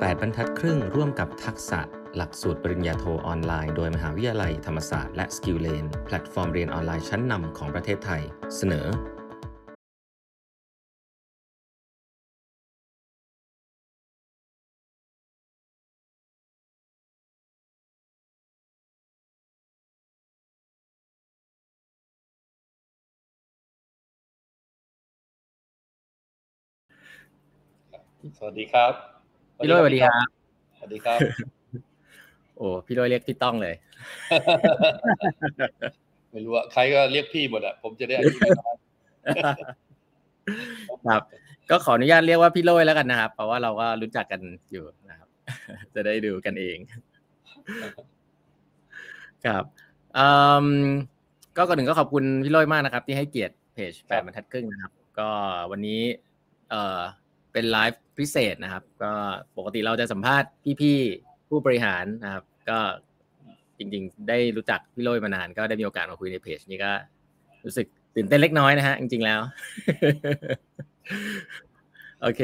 8 บรรทัดครึ่งร่วมกับ TUXSA หลักสูตรปริญญาโทออนไลน์โดยมหาวิทยาลัยธรรมศาสตร์และ SkillLane แพลตฟอร์มเรียนออนไลน์ชั้นนำของประเทศไทย เสนอสวัสดีครับ พี่โรยสวัสดีครับสวัสดีครับ โอ้พี่โรยเรียกพี่ต้องเลย ไม่รู้ว่าใครก็เรียกพี่หมดอะผมจะได้อายุน้อยครับ ก็ขออนุญาตเรียกว่าพี่โรยแล้วกันนะครับ เพราะว่าเราก็รู้จักกันอยู่นะครับ จะได้ดูกันเอง ครับอืมก็ก่อนหนึ่งก็ขอบคุณพี่โรยมากนะครับ ที่ให้เกียรติเพจแปดบรรทัดครึ่งนะครับ ก็วันนี้เอ่อ เป็นไลฟ์พิเศษนะครับ ก็ปกติเราจะสัมภาษณ์พี่ๆผู้บริหารนะครับ ก็จริงๆ ได้รู้จักพี่โรยมานาน ก็ได้มีโอกาสมาคุยในเพจนี้ก็ รู้สึกตื่นเต้นเล็กน้อยนะฮะจริงๆแล้ว โอเค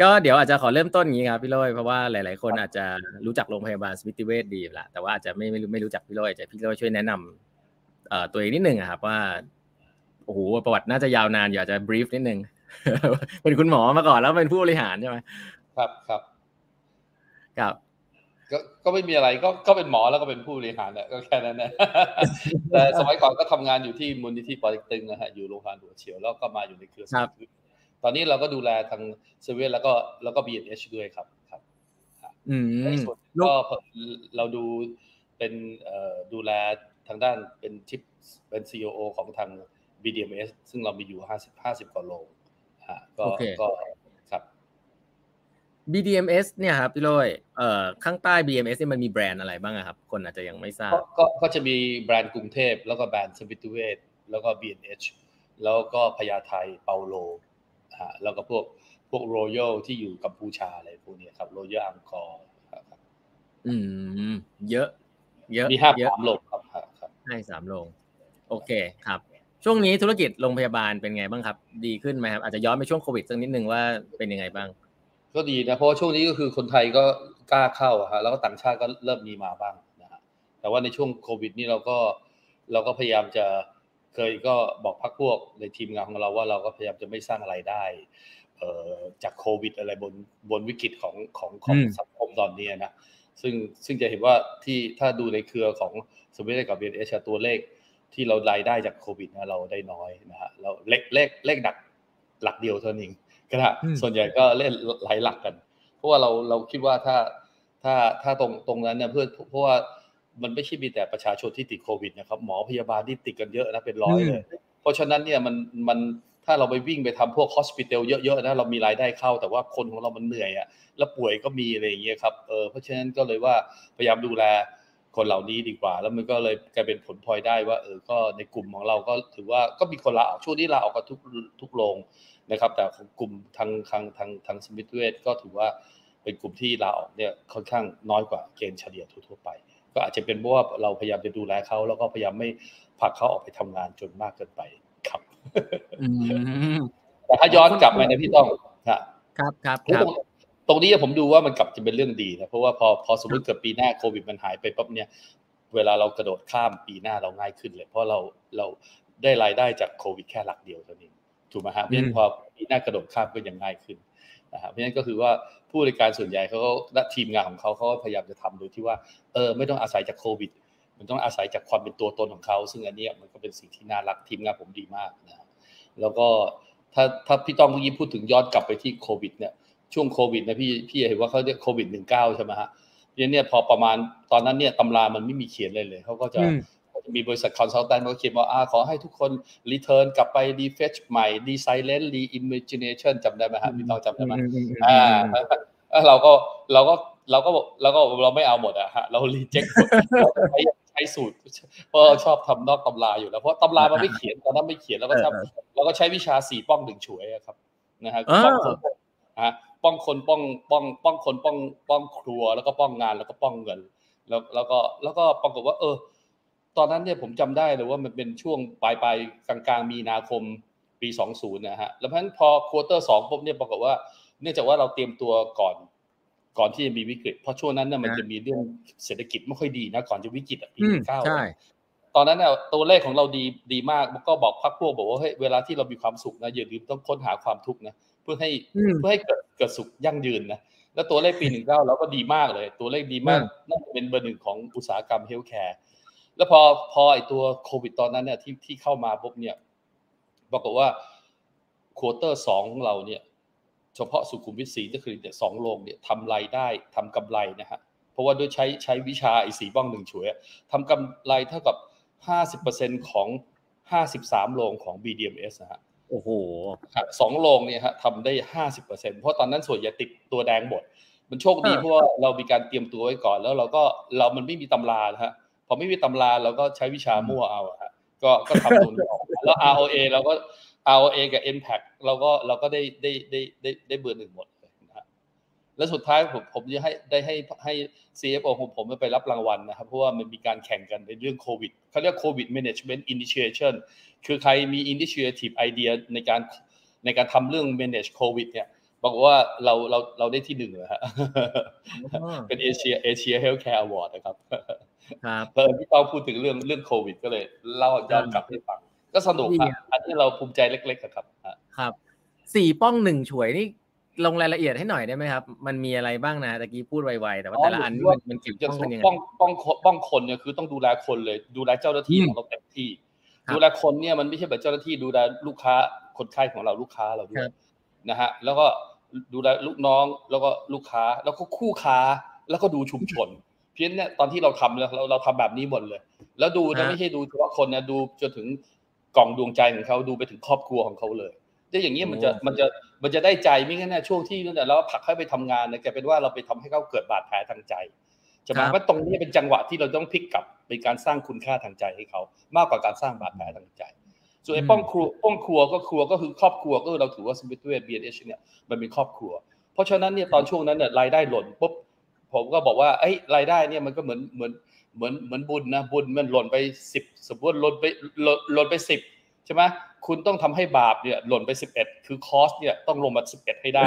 ก็เดี๋ยวอาจจะขอเริ่มต้นอย่างนี้ครับพี่โรยเพราะว่าหลาย ๆ คนอาจจะรู้จักโรงพยาบาลสมิติเวชดีแหละแต่ว่าอาจจะไม่ไม่รู้ไม่รู้จักพี่โรยอาจจะพี่โรยช่วยแนะนำเอ่อตัวเองนิดนึงครับว่าโอ้โหประวัติน่าจะยาวนานอยาจจะบรีฟนิดนึง เป็นคุณหมอมาก่อนแล้วเป็นผู้บริหารใช่ไหมครับครับครับก็ก็ไม่มีอะไรก็ก็เป็นหมอแล้วก็เป็นผู้บริหารแหละก็แค่นั้นนะแต่สมัยก่อนก็ทำงานอยู่ที่มูลนิธิปอเต็กตึงนะฮะอยู่โรงพยาบาลหัวเฉียวแล้วก็มาอยู่ในเครือครับตอนนี้เราก็ดูแลทางเซเว่นแล้วก็แล้วก็บีเอ็นเอชด้วยครับครับอืมในส่วนก็เราดูเป็นเอ่อดูแลทางด้านเป็นชิปเป็นซีอของทาง BDMS ซึ่งเรามีอยู่ห้าสิบห้าสิบกว่าโรง ฮะก็ก็ครับ BDMS เนี่ยครับพี่โรยเอ่อข้างใต้ BDMS เนี่ยมันมีแบรนด์อะไรบ้างอะครับ คนอาจจะยังไม่ทราบก็ก็ก็จะมีแบรนด์กรุงเทพ แล้วก็แบรนด์สมิติเวชแล้วก็ B&H แล้วก็พญาไทเปาโลฮะแล้วก็พวกพวกรอยัลที่อยู่กัมพูชาอะไรพวกนี้ครับรอยัลอังกอร์ครับอืม เยอะ เยอะมีห้าเยอะสามโรงครับครับให้สามโรงโอเคครับ ช่วงนี้ธุรกิจโรงพยาบาลเป็นไงบ้างครับ ดีขึ้นไหมครับอาจจะย้อนไปช่วงโควิดสักนิดนึงว่าเป็นยังไงบ้าง ก็ดีนะเพราะว่าช่วงนี้ก็คือคนไทยก็กล้าเข้าอะฮะแล้วก็ต่างชาติก็เริ่มมีมาบ้างนะฮะแต่ว่าในช่วงโควิดนี่เราก็เราก็พยายามจะเคยก็บอกพักพวกในทีมงานของเราว่าเราก็พยายามจะไม่สร้างอะไรายได้เอ่อจากโควิด อะไรบนบนวิกฤตของของของอืมสังคมตอนนี้นะซึ่งซึ่งจะเห็นว่าที่ถ้าดูในเครือของสมิธกับเบียนเอชตัวเลข ที่เรารายได้จากโควิดนะเราได้น้อยนะฮะเราเลขเลขเลขหนักหลักเดียวเท่านั้นเองก็นะอืมส่วนใหญ่ก็เล่นหลายหลักกัน เพราะว่าเราเราคิดว่าถ้าถ้าถ้าตรงตรงนั้นเนี่ยเพื่อเพราะว่ามันไม่ใช่มีแต่ประชาชนที่ติดโควิดนะครับหมอพยาบาลที่ติดกันเยอะนะเป็นร้อยเลย เพราะฉะนั้นเนี่ยมันมันถ้าเราไปวิ่งไปทำพวกฮอสพิทอลเยอะๆนะเรามีรายได้เข้า แต่ว่าคนของเรามันเหนื่อยอะแล้วป่วยก็มีอะไรอย่างเงี้ยครับเออเพราะฉะนั้นก็เลยว่าพยายามดูแล คนเหล่านี้ดีกว่า แล้วมันก็เลยกลายเป็นผลพลอยได้ว่าเออก็ในกลุ่มของเราก็ถือว่าก็มีคนลาออกช่วงนี้ลาออกกันทุกทุกโรงนะครับ แต่ของกลุ่มทางทางทางทางสมิธเวชก็ถือว่าเป็นกลุ่มที่ลาออกเนี่ยค่อนข้างน้อยกว่าเกณฑ์เฉลี่ยทั่วไป ก็อาจจะเป็นเพราะว่าเราพยายามจะดูแลเขาแล้วก็พยายามไม่ผลักเขาออกไปทำงานจนมากเกินไปครับแต่ถ้าย้อนกลับมาเนี่ยพี่ต้องครับครับครับ ตรครับงตรงนี้ผมดูว่ามันกลับจะเป็นเรื่องดีนะเพราะว่าพอพอสมมติเกิดปีหน้าโควิดมันหายไปปั๊บเนี่ยเวลาเรากระโดดข้ามปีหน้าเราง่ายขึ้นเลย เพราะเราเราได้รายได้จากโควิดแค่หลักเดียวเท่านั้นถูกไหมฮะเพราะฉะนั้นพอปีหน้ากระโดดข้ามก็ยังง่ายขึ้นนะครับเพราะฉะนั้นก็คือว่าผู้บริการส่วนใหญ่เขาก็และทีมงานของเขาเขาก็พยายามจะทำโดยที่ว่าเออไม่ต้องอาศัยจากโควิด มันต้องอาศัยจากความเป็นตัวตนของเขา ซึ่งอันเนี้ยมันก็เป็นสิ่งที่น่ารักทีมงานผมดีมากนะแล้วก็ถ้าถ้าพี่ต้องเมื่อกี้พูดถึงย้อนกลับไปที่โควิดเนี่ย ช่วงโควิดนะพี่พี่เห็นว่าเขาเรียกโควิดหนึ่งเก้าใช่ไหมฮะเพราะฉะนั้นเนี่ยพอประมาณตอนนั้นเนี่ยตำรามันไม่มีเขียนเลยเลยเขาก็จะอืมก็จะมีบริษัท consultant เขาเขียนว่าอ่าขอให้ทุกคน return กลับไป refresh ใหม่ resilience reimagination จำได้ไหมฮะพี่ต้องจำได้ไหมอืมอืมอืมอ่าแล้วเราก็เราก็เราก็เราก็เราไม่เอาหมดอะฮะเรา reject ใช้ใช้สูตรเพราะเราชอบทำนอกตำราอยู่แล้วเพราะตำรามันไม่เขียนตอนนั้นไม่เขียนเราก็ชอบเราก็ใช้วิชาสี่ป้องหนึ่งฉวยอะครับนะฮะอ่าป้องคนฮะ ป้องคนป้องป้องป้องคนป้องป้องครัว แล้วก็ป้องงานแล้วก็ป้องเงิน แล้วแล้วก็แล้วก็ปรากฏว่า เออ ตอนนั้นเนี่ยผมจำได้เลยว่ามันเป็นช่วงปลายปลายกลางกลางๆมีนาคมปี 20นะฮะแล้วเพราะฉะนั้นพอควอเตอร์สองปุ๊บเนี่ยปรากฏว่า เนื่องจากว่าเราเตรียมตัวก่อนก่อนที่จะมีวิกฤต เพราะช่วงนั้นเนี่ยมันจะมีเรื่องเศรษฐกิจไม่ค่อยดีนะก่อนจะวิกฤตปีเก้าตอนนั้นเนี่ยตัวเลขของเราดีดีมากก็บอกพักพวกบอกว่าเฮ้ยเวลาที่เรามีความสุขนะอย่าลืมต้องค้นหาความทุกข์นะ เพื่อให้เพื่อให้เกิดเกิดสุขยั่งยืนนะแล้วตัวเลขปีหนึ่งเก้าเราก็ดีมากเลย ตัวเลขดีมากน่าจะเป็นเบอร์หนึ่งของอุตสาหกรรม healthcare แล้วพอพอไอตัวโควิดตอนนั้นเนี่ยที่ที่เข้ามาปุ๊บเนี่ยบอกว่า quarter สองของเราเนี่ย เฉพาะสุขุมวิทศรีนครินทร์เนี่ยสองโรงเนี่ยทำไรได้ทำกำไรนะฮะเพราะว่าด้วยใช้ใช้วิชาไอ้สี่ป้องหนึ่งฉวยทำกำไรเท่ากับห้าสิบเปอร์เซ็นต์ของห้าสิบสามโรงของ BDMS นะฮะ โอ้โหสองโรงเนี่ยฮะทำได้ห้าสิบเปอร์เซ็นเพราะตอนนั้นส่วนใหญ่ติดตัวแดงหมดมันโชคดีเพราะว่าเรามีการเตรียมตัวไว้ก่อน แล้วเราก็เรามันไม่มีตำราฮะพอไม่มีตำราเราก็ใช้วิชามั่วเอาฮะก็ก็ทำตรงนี้ออกแล้ว ROA เราก็ ROA กับ Impact เราก็เราก็ได้ได้ได้ได้ได้เบอร์หนึ่งหมดเลยนะฮะ แล้วสุดท้ายผมผมจะให้ได้ให้ให้ CFO ของผมไปรับรางวัลนะครับ เพราะว่ามันมีการแข่งกันในเรื่องโควิดเขาเรียกโควิด management initiation คือใครมี initiative idea ในการในการทำเรื่อง manage โควิดเนี่ยบอกว่าเราเราเราได้ที่หนึ่งเลยฮะเป็น Asia Asia Healthcare Award นะครับครับเพิ่มพี่ต้องพูดถึงเรื่องเรื่องโควิด ก็เลยเล่าย้อนกลับให้ฟังก็สนุกครับอันนี้เราภูมิใจเล็กๆครับครับสี่ป้องหนึ่งฉวยนี่ ลงรายละเอียดให้หน่อยได้ไหมครับ มันมีอะไรบ้างนะตะกี้พูดไวๆแต่ว่าแต่ละอันมันมันเกี่ยวกับป้องป้องป้องคนเนี่ยคือต้องดูแลคนเลย ดูแลเจ้าหน้าที่ของเราเต็มที่ ดูแลคนเนี่ยมันไม่ใช่แบบเจ้าหน้าที่ดูแลลูกค้าคนไข้ของเราลูกค้าเราด้วยนะฮะแล้วก็ดูแลลูกน้องแล้วก็ลูกค้าแล้วก็คู่ค้าแล้วก็ดูชุมชน เพี้ยนเนี่ยตอนที่เราทำเราเราทำแบบนี้หมดเลย แล้วดูนะไม่ใช่ดูเฉพาะคนนะดูจนถึงกล่องดวงใจของเขาดูไปถึงครอบครัวของเขาเลยถ้าอย่างนี้มันจะมันจะ มันจะได้ใจไม่งั้นนะช่วงที่นั่นแหละเราผลักให้ไปทำงานนะแกเป็นว่าเราไปทำให้เขาเกิดบาดแผลทางใจจะมาว่าตรงนี้เป็นจังหวะที่เราต้องพลิกกลับเป็นการสร้างคุณค่าทางใจให้เขามากกว่าการสร้างบาดแผลทางใจส่วนไอ้ป้องครัวป้องครัวก็ครัวก็คือครอบครัวก็เราถือว่าสมิธเวทบีเอชเนี่ยมันเป็นครอบครัว เพราะฉะนั้นเนี่ยตอนช่วงนั้นเนี่ยรายได้หล่นปุ๊บผมก็บอกว่าไอ้รายได้เนี่ยมันก็เหมือนเหมือนเหมือนเหมือนบุญนะบุญมันหล่นไปสิบสมมติหล่นไปหล่นไปสิบใช่ไหม คุณต้องทำให้บาปเนี่ยหล่นไปสิบเอ็ดคือคอสเนี่ยต้องลงมาสิบเอ็ดให้ได้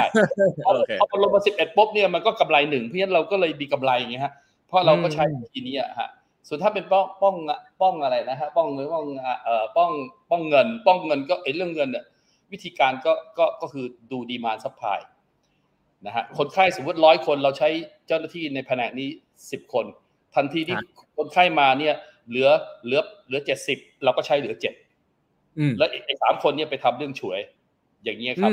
พอมันลงมาสิบเอ็ดปุ๊บเนี่ยมันก็กำไรหนึ่งเพราะฉะนั้นเราก็เลยมีกำไรอย่างเงี้ยฮะเพราะเราก็ใช้ทีนี้อะฮะส่วนถ้าเป็นป้องป้องป้องอะไรนะฮะป้องเงินป้องเอ่อป้องป้องเงิน ป้องเงินก็ไอ้เรื่องเงินเนี่ยวิธีการก็ก็ก็คือดู demand supply นะฮะคนไข้สมมติร้อยคนเราใช้เจ้าหน้าที่ในแผนกนี้สิบคน ทันทีที่คนไข้มาเนี่ยเหลือเหลือเหลือเจ็ดสิบเราก็ใช้เหลือเจ็ด แล้วไอ้สามคนเนี่ยไปทำเรื่องฉวย อย่างเงี้ยครับ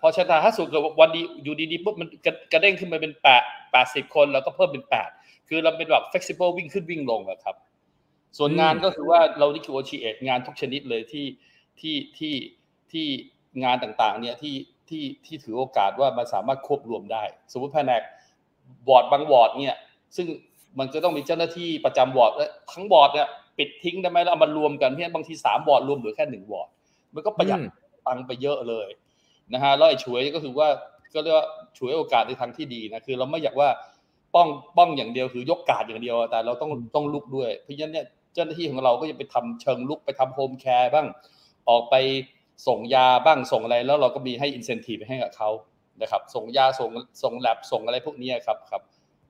พอชะตาถ้าสุดเกิดวันดีอยู่ดีๆปุ๊บมันกระเด้งขึ้นมาเป็นแปดแปดสิบคนแล้วก็เพิ่มเป็นแปดคือเราเป็นแบบ flexible วิ่งขึ้นวิ่งลงอะครับ ส่วนงานก็คือว่าเรานี่คือ OTA งานทุกชนิดเลยที่ที่ที่ที่งานต่างๆ เนี่ยที่ที่ที่ถือโอกาสว่ามันสามารถควบรวมได้ สมมติแผนกบอร์ดบางบอร์ดเนี่ย ซึ่งมันจะต้องมีเจ้าหน้าที่ประจำบอร์ดและทั้งบอร์ดเนี่ย ปิดทิ้งได้ไหมแล้วเอามารวมกันเพียงบางทีสามบอร์ดรวมเหลือแค่หนึ่งบอร์ดมันก็ประหยัดตังไปเยอะเลยนะฮะแล้วไอ้ช่วยก็คือว่าก็เรียกว่าช่วยโอกาสในทางที่ดีนะคือเราไม่อยากว่าป้องป้องอย่างเดียวคือยกกาดอย่างเดียว แต่เราต้องต้องลุกด้วย เพราะฉะนั้นเนี่ยเจ้าหน้าที่ของเราก็จะไปทำเชิงลุกไปทำโฮมแคร์บ้างออกไปส่งยาบ้างส่งอะไร แล้วเราก็มีให้อินเซนティブให้กับเขานะครับ ส่งยาส่งส่งแลบส่งอะไรพวกนี้ครับครับ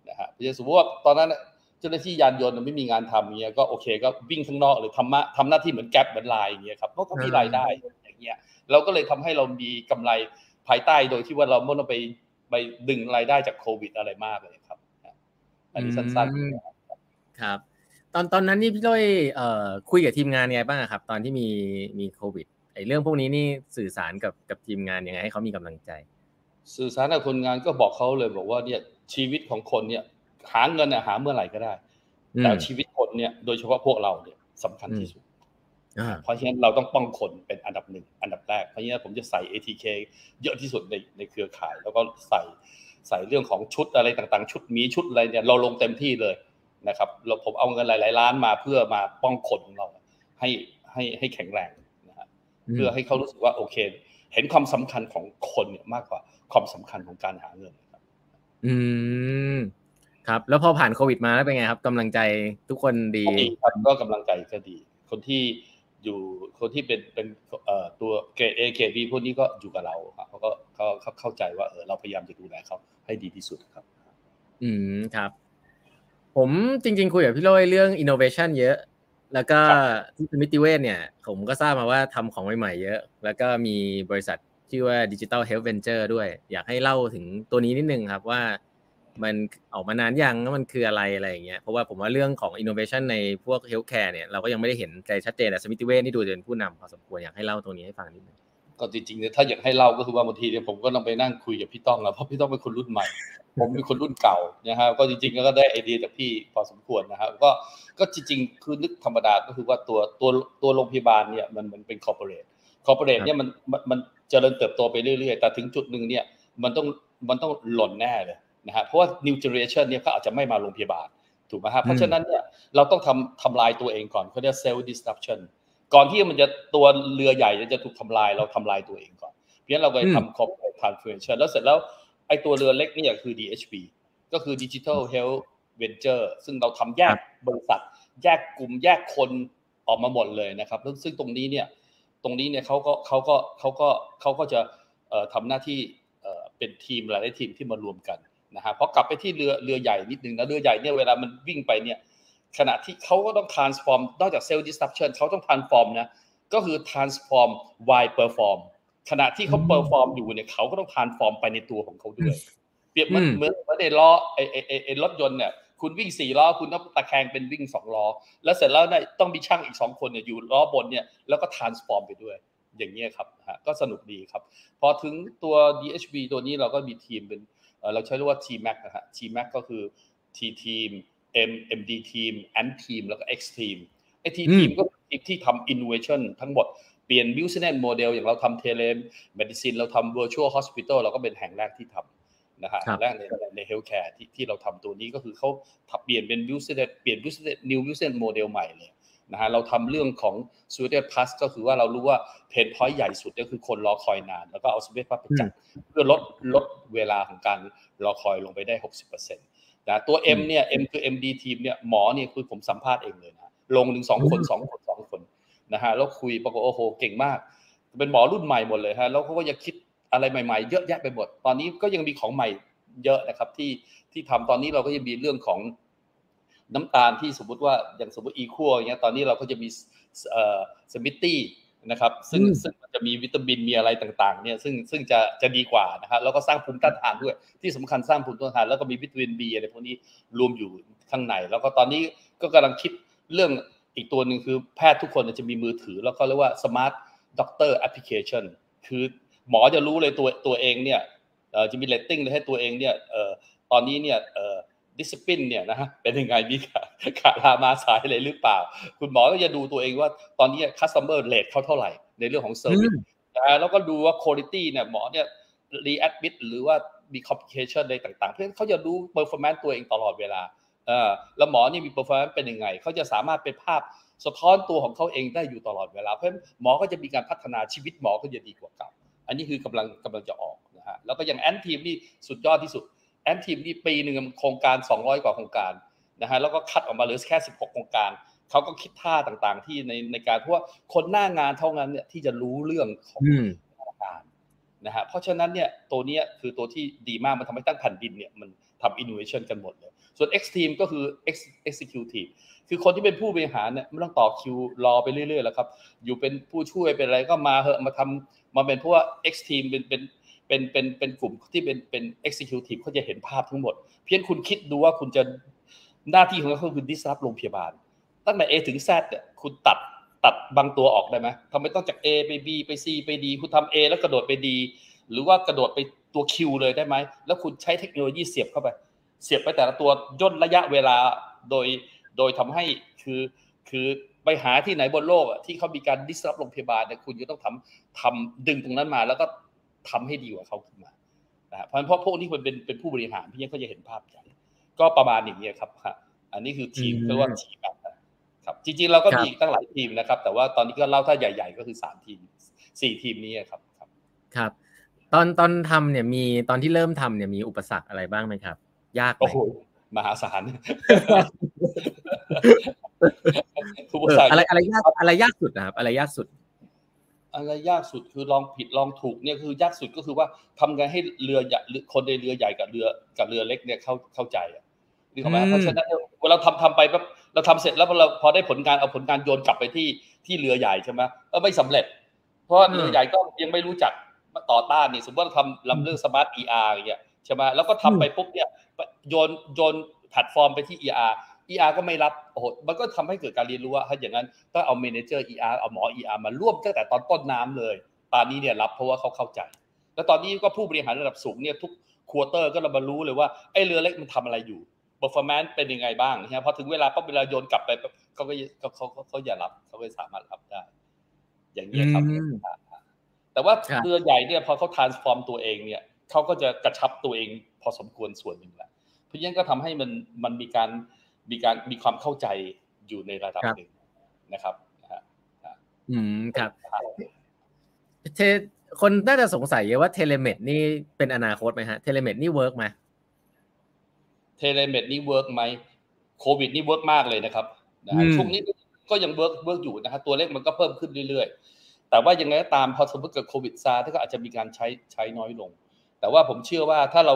นะฮะสมมติว่าตอนนั้น เจ้าหน้าที่ยานยนต์ไม่มีงานทำเงี้ยก็โอเคก็วิ่งข้างนอกหรือทำทำหน้าที่เหมือนแก๊ปเหมือนไลน์อย่างเงี้ยครับก็มีรายได้อย่างเงี้ยเราก็เลยทำให้เรามีกำไรภายใต้โดยที่ว่าเราไม่ต้องไปไปดึงรายได้จากโควิดอะไรมากเลยครับ อันนี้สั้นๆครับ ตอนตอนนั้นนี่พี่ด้อยเอ่อคุยกับทีมงานยังไงบ้างครับ ตอนที่มีมีโควิดไอ้เรื่องพวกนี้นี่สื่อสารกับกับทีมงานยังไงให้เขามีกำลังใจ สื่อสารกับคนงานก็บอกเขาเลยบอกว่าเนี่ยชีวิตของคนเนี่ย หาเงินเนี่ยหาเมื่อไหร่ก็ได้ แต่ชีวิตคนเนี่ยโดยเฉพาะพวกเราเนี่ยสำคัญที่สุดเพราะฉะนั้นเราต้องป้องคนเป็นอันดับหนึ่งอันดับแรกเพราะฉะนั้นผมจะใส่ ATK เยอะที่สุดในในเครือข่าย แล้วก็ใส่ใส่เรื่องของชุดอะไรต่างๆ ชุดมีชุดอะไรเนี่ยเราลงเต็มที่เลยนะครับเราผมเอาเงินหลายๆล้านมาเพื่อมาป้องคนของเรา ให้ให้ให้แข็งแรงนะฮะเพื่อให้เขารู้สึกว่าโอเค เห็นความสำคัญของคนเนี่ยมากกว่าความสำคัญของการหาเงินครับ อืม ครับ แล้วพอผ่านโควิดมาแล้วเป็นไงครับกำลังใจทุกคนดีครับก็กำลังใจก็ดี คนที่อยู่คนที่เป็นเป็นเอ่อตัวเกเอเกบีพวกนี้ก็อยู่กับเราครับเขาก็เขาเข้าใจว่าเออเราพยายามจะดูแลเขาให้ดีที่สุดครับ อืมครับ ผมจริง ๆ คุยกับพี่โรยเรื่อง innovation เยอะ แล้วก็ที่สมิติเวชเนี่ย ผมก็ทราบมาว่าทำของใหม่ๆเยอะ แล้วก็มีบริษัทชื่อว่า Digital Health Venture ด้วย อยากให้เล่าถึงตัวนี้นิดนึงครับว่า มันออกมานานยังมันคืออะไรอะไรอย่างเงี้ยเพราะว่าผมว่าเรื่องของ innovation ในพวก healthcare เนี่ยเราก็ยังไม่ได้เห็นใจชัดเจนแต่สมิติเวชนี่ดูจะเป็นผู้นำพอสมควรอยากให้เล่าตรงนี้ให้ฟังนิดนึงก็จริงๆเนี่ยถ้าอยากให้เล่าก็คือว่าบางทีเนี่ยผมก็ต้องไปนั่งคุยกับพี่ต้องแล้วเพราะพี่ต้องเป็นคนรุ่นใหม่ ผมเป็นคนรุ่นเก่านะครับก็จริงๆก็ได้ไอเดียจากพี่พอสมควรนะครับก็ก็จริงๆ คือนึกธรรมดาก็คือว่าตัวตัวตัวโรงพยาบาลเนี่ยมันมันเป็นคอร์ปอเรทcorporate เนี่ยมันมันเจริญเติบโตไปเรื่อยๆ แต่ถึงจุดหนึ่งเนี่ยมันต้องมันต้องหล่นแน่เลย นะฮะเพราะว่า new generation เนี่ยเขาอาจจะไม่มาโรงพยาบาลถูกไหมครับเพราะฉะนั้นเนี่ยเราต้องทำทำลายตัวเองก่อนเขาเรียก self disruption ก่อนที่มันจะตัวเรือใหญ่จะถูกทำลายเราทำลายตัวเองก่อน เพราะฉะนั้นเราไปทำ corporate transformation แล้วเสร็จแล้วไอ้ตัวเรือเล็กนี่คือ DHV ก็คือ Digital Health Venture ซึ่งเราทำแยกบริษัท แยกกลุ่มแยกคนออกมาหมดเลยนะครับซึ่งตรงนี้เนี่ยตรงนี้เนี่ยเขาก็เขาก็เขาก็เขาก็จะทำหน้าที่เป็นทีมหลายทีมที่มารวมกัน นะฮะเพราะกลับไปที่เรือเรือใหญ่นิดนึงนะเรือใหญ่เนี่ยเวลามันวิ่งไปเนี่ยขณะที่เขาก็ต้อง transform นอกจาก sales disruption เขาต้อง transform นะก็คือ transform why perform ขณะที่เขา perform อยู่เนี่ยเขาก็ต้อง transform ไปในตัวของเขาด้วยเปรียบเหมือนเหมือนในล้อไอ้ไอ้ไอ้รถยนต์เนี่ยคุณวิ่งสี่ล้อคุณต้องตะแคงเป็นวิ่งสองล้อ แล้วเสร็จแล้วเนี่ยต้องมีช่างอีกสองคนเนี่ยอยู่ล้อบนเนี่ยแล้วก็ transform ไปด้วยอย่างเงี้ยครับก็สนุกดีครับ พอถึงตัว DHB ตัวนี้เราก็มีทีมเป็น เราใช้เรียกว่า TMAC นะฮะ TMAC ก็คือ T team M MD team N team แล้วก็ X team ไอ้ T team ก็ทีมที่ทำ innovation ทั้งหมดเปลี่ยน business model อย่างเราทำ tele medicine เราทำ virtual hospital เราก็เป็นแห่งแรกที่ทำนะฮะแรกในใน healthcare ที่ที่เราทำตัวนี้ก็คือเขาเปลี่ยนเป็น business เปลี่ยน business new business model ใหม่เลย นะฮะเราทำเรื่องของ s u i t e Plus ก็คือว่าเรารู้ว่าเพนพอยต์ใหญ่สุดก็คือคนรอคอยนาน แล้วก็เอา s u i t e Plus ไปจัดเพื่อลดลดเวลาของการรอคอยลงไปได้ 60%นะตัว M เนี่ย M คือ MD ทีมเนี่ยหมอเนี่ยคือผมสัมภาษณ์เองเลยนะลงหนึ่งสองคนสองคนสองคนนะฮะแล้วคุยปรากฏโอ้โหเก่งมาก เป็นหมอรุ่นใหม่หมดเลยฮะแล้วเขาก็ยังคิดอะไรใหม่ๆ เยอะแยะไปหมด ตอนนี้ก็ยังมีของใหม่เยอะนะครับที่ที่ทำตอนนี้เราก็ยังมีเรื่องของ น้ำตาลที่สมมุติว่าอย่างสมมติอีคัวอย่างเงี้ยตอนนี้เราก็จะมีเอ่อสมิตตี้นะครับซึ่งซึ่งจะมีวิตามินมีอะไรต่างๆเนี่ยซึ่งซึ่งจะจะดีกว่านะครับแล้วก็สร้างภูมิต้านทานด้วย ที่สำคัญสร้างภูมิต้านทานแล้วก็มีวิตามินบีอะไรพวกนี้รวมอยู่ข้างใน แล้วก็ตอนนี้ก็กำลังคิดเรื่องอีกตัวหนึ่งคือแพทย์ทุกคนจะมีมือถือ แล้วก็เรียกว่า smart doctor application คือหมอจะรู้เลยตัวตัวเองเนี่ยจะมีเลตติ้งเลยให้ตัวเองเนี่ยตอนนี้เนี่ย discipline เนี่ยนะฮะเป็นยังไงมีขาดลามาสายอะไรหรือเปล่า คุณหมอก็จะดูตัวเองว่าตอนนี้ customer rate เขาเท่าไหร่ ในเรื่องของ service นะแล้วก็ดูว่าคุณภาพเนี่ยหมอเนี่ย readmit หรือว่ามี complication อะไรต่างๆ เพราะฉะนั้นเขาจะดู performance ตัวเองตลอดเวลาเออแล้วหมอนี่มี performance เป็นยังไง เขาจะสามารถเป็นภาพสะท้อนตัวของเขาเองได้อยู่ตลอดเวลา เพราะฉะนั้นหมอก็จะมีการพัฒนาชีวิตหมอก็จะดีกว่าเก่าอันนี้คือกำลังกำลังจะออกนะฮะแล้วก็อย่าง ant team นี่สุดยอดที่สุด ant team นี่ปีหนึ่งโครงการ 200 กว่าโครงการนะฮะแล้วก็คัดออกมาเหลือแค่ 16 โครงการเขาก็คิดท่าต่างๆ ที่ในในการเพราะว่าคนหน้างานเท่านั้นเนี่ยที่จะรู้เรื่องของธนาคารนะฮะเพราะฉะนั้นเนี่ยตัวนี้คือตัวที่ดีมากมันทำให้ตั้งแผ่นดินเนี่ยมันทำอินโนเวชันกันหมดเลย ส่วน X team ก็คือ X executive คือคนที่เป็นผู้บริหารเนี่ยไม่ต้องต่อคิวรอไปเรื่อยๆแล้วครับ อยู่เป็นผู้ช่วยเป็นอะไรก็มาเหอะมาทำมาเป็นพวก X team เป็นเป็น เป็นเป็นเป็นกลุ่มที่เป็นเป็น executive เขาจะเห็นภาพทั้งหมด เพียงคุณคิดดูว่าคุณจะหน้าที่ของเขาคือ disrupt โรงพยาบาล ตั้งแต่ A ถึง Z เนี่ยคุณตัดตัดบางตัวออกได้ไหมทำไมต้องจาก A ไป B ไป C ไป D คุณทำ A แล้วกระโดดไป D หรือว่ากระโดดไปตัว Q เลยได้ไหม แล้วคุณใช้เทคโนโลยีเสียบเข้าไป เสียบไปแต่ละตัวย่นระยะเวลาโดยโดยทำให้คือคือไปหาที่ไหนบนโลกที่เขามีการ disrupt โรงพยาบาลเนี่ยคุณจะต้องทำทำดึงตรงนั้นมาแล้วก็ ทำให้ดีกว่าเขาขึ้นมานะเพราะเพราะพวกนี้มันเป็นเป็นผู้บริหารพี่ยังก็จะเห็นภาพใหญ่ก็ประมาณอย่างนี้ครับอันนี้คือทีมเรียกว่าทีมครับ จริงๆเราก็มีตั้งหลายทีมนะครับ แต่ว่าตอนนี้ก็เล่าถ้าใหญ่ ๆ ก็คือสามทีมสี่ทีมนี้ครับครับ ครับ ตอนตอนทำเนี่ยมีตอนที่เริ่มทำเนี่ยมีอุปสรรคอะไรบ้างไหมครับ ยากไหมมหาศาลอะไรอะไรยากอะไรยากสุดนะครับ อะไรยากสุด อะไรยากสุดคือลองผิดลองถูกเนี่ยคือยากสุดก็คือว่าทำไงให้เรือใหญ่คนในเรือใหญ่กับเรือกับเรือเล็กเนี่ยเข้าเข้าใจอะนี่เขาไหมเพราะฉะนั้นเวลาทำทำไปแบบเราทำเสร็จแล้วเราพอได้ผลการเอาผลการโยนกลับไปที่ที่เรือใหญ่ใช่ไหมเออไม่สำเร็จ เพราะเรือใหญ่ก็ยังไม่รู้จักต่อต้านนี่สมมติว่าทำลำเรื่อง smart ER อย่างเงี้ยใช่ไหมแล้วก็ทำไปปุ๊บเนี่ยโยนโยนแพลตฟอร์มไปที่ ER ER ก็ไม่รับโอ้โหมันก็ทำให้เกิดการเรียนรู้ว่าถ้าอย่างนั้นต้องเอาเมนเจอร์ ER เอาหมอ ER มาร่วมตั้งแต่ตอนต้นน้ำเลยตอนนี้เนี่ยรับเพราะว่าเขาเข้าใจ แล้วตอนนี้ก็ผู้บริหารระดับสูงเนี่ยทุกควอเตอร์ก็เรามารู้เลยว่าไอ้เรือเล็กมันทำอะไรอยู่ performance เป็นยังไงบ้างนะพอถึงเวลาก็เวลาโยนกลับไปเขาก็เขาเขาเขาอย่ารับเขาไม่สามารถรับได้ อย่างนี้ครับแต่ว่าเรือใหญ่เนี่ยพอเขา transform ตัวเองเนี่ยเขาก็จะกระชับตัวเองพอสมควรส่วนหนึ่งแหละเพราะฉะนั้นก็ทำให้มันมันมีการ มีการมีความเข้าใจอยู่ในระดับหนึ่งนะครับอืมครับเทคนน่าจะสงสัยว่า telemed นี่เป็นอนาคตไหมฮะ telemed นี่ work ไหม telemed นี่ work ไหมโควิดนี่ work มากเลยนะครับช่วงนี้ก็ยัง work work อยู่นะครับตัวเลขมันก็เพิ่มขึ้นเรื่อยๆ แต่ว่ายังไงก็ตามพอสมมติเกิดโควิดซาถ้าก็อาจจะมีการใช้ใช้น้อยลง แต่ว่าผมเชื่อว่าถ้าเรา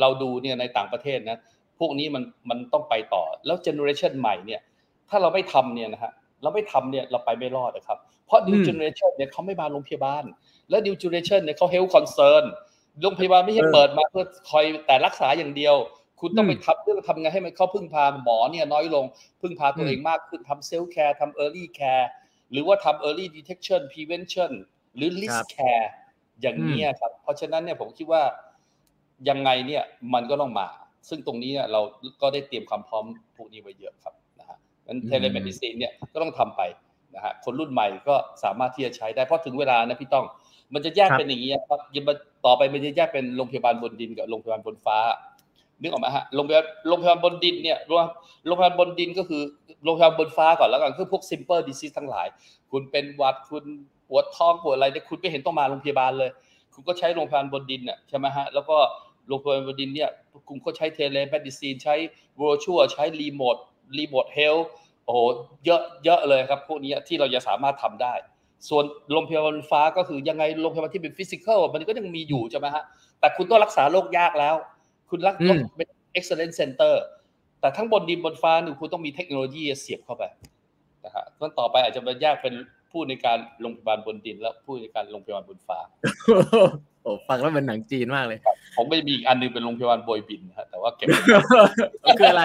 เราดูเนี่ยในต่างประเทศนะ พวกนี้มันมันต้องไปต่อ แล้ว generation ใหม่เนี่ย ถ้าเราไม่ทำเนี่ยนะฮะเราไม่ทำเนี่ยเราไปไม่รอดนะครับ เพราะ new generation เนี่ยเขาไม่มาโรงพยาบาล และ new generation เนี่ยเขา health concern โรงพยาบาลไม่ใช่เปิดมาเพื่อคอยแต่รักษาอย่างเดียว คุณต้องไปทำเรื่องทำไงให้มันเขาพึ่งพาหมอเนี่ยน้อยลง พึ่งพาตัวเองมากขึ้นทำ self care ทำ early care หรือว่าทำ early detection prevention หรือ risk care อย่างนี้ครับ เพราะฉะนั้นเนี่ยผมคิดว่ายังไงเนี่ยมันก็ต้องมา ซึ่งตรงนี้เราก็ได้เตรียมความพร้อมพวกนี้ไว้เยอะครับนะฮะงั้น telemedicine เนี่ยก็ต้องทำไปนะฮะคนรุ่นใหม่ก็สามารถที่จะใช้ได้เพราะถึงเวลานะพี่ต้อง มันจะแยกเป็นอย่างนี้ครับยังมาต่อไปมันจะแยกเป็นโรงพยาบาลบนดินกับโรงพยาบาลบนฟ้านึกออกไหมฮะโรงพยาบาลโรงพยาบาลบนดินเนี่ยโรงพยาบาลบนดินก็คือโรงพยาบาลบนฟ้าก่อนแล้วกันคือพวก simple disease ทั้งหลาย คุณเป็นหวัดคุณปวดท้องปวดอะไรเนี่ยคุณไม่เห็นต้องมาโรงพยาบาลเลย คุณก็ใช้โรงพยาบาลบนดินเนี่ยใช่ไหมฮะแล้วก็ โรงพยาบาลบนดินเนี่ยกลุ่มเขาใช้ telemedicine ใช้ virtual ใช้ remote remote health โอ้โหเยอะเยอะเลยครับ พวกนี้ที่เราจะสามารถทำได้ ส่วนโรงพยาบาลฟ้าก็คือยังไงโรงพยาบาลที่เป็น physical มันก็ยังมีอยู่ใช่ไหมฮะแต่คุณต้องรักษาโรคยากแล้ว คุณรักเป็น excellence center แต่ทั้งบนดินบนฟ้าหนึ่งคุณต้องมีเทคโนโลยีเสียบเข้าไปนะฮะก็ต่อไปอาจจะมาแยกเป็นผู้ในการโรงพยาบาลบนดิน และผู้ในการโรงพยาบาลบนฟ้า โอ้ฟังแล้วเป็นหนังจีนมากเลย ผมไม่มีอีกอันนึงเป็นโรงพยาบาลโบยบินฮะแต่ว่าเก็บคืออะไร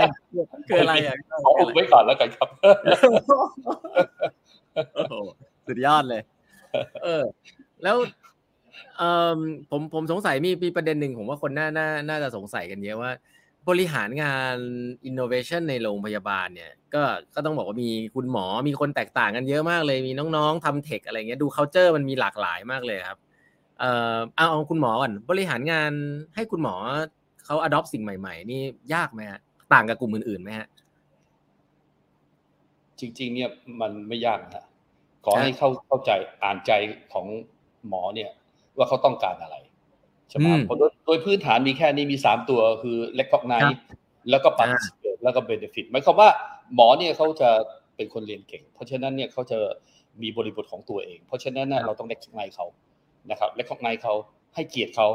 คืออะไรอะขออุบไว้ก่อนแล้วกันครับสุดยอดเลย เออ แล้วเออผมผมสงสัยมีมีประเด็นหนึ่งผมว่าคนน่าน่าน่าจะสงสัยกันเยอะว่า บริหารงานอินโนเวชันในโรงพยาบาลเนี่ย ก็ก็ต้องบอกว่ามีคุณหมอมีคนแตกต่างกันเยอะมากเลยมีน้องๆทำเทคอะไรเงี้ยดู c u เจอร์มันมีหลากหลายมากเลยครับ เอ่อเอาเอาคุณหมอก่อนบริหารงานให้คุณหมอเขา adopt สิ่งใหม่ ๆ นี่ยากไหมฮะต่างกับกลุ่มอื่นๆไหมฮะจริง ๆ เนี่ยมันไม่ยากนะขอให้เข้าเข้าใจอ่านใจของหมอเนี่ย ว่าเขาต้องการอะไรใช่ไหมโดยพื้นฐานมีแค่นี้มีสามตัวคือ recognize แล้วก็ participate แล้วก็ benefit หมายความว่าหมอเนี่ยเขาจะเป็นคนเรียนเก่ง เพราะฉะนั้นเนี่ยเขาจะมีบริบทของตัวเอง เพราะฉะนั้นเราต้อง recognize เขา นะครับ และของนายเขาให้เกียรติเขา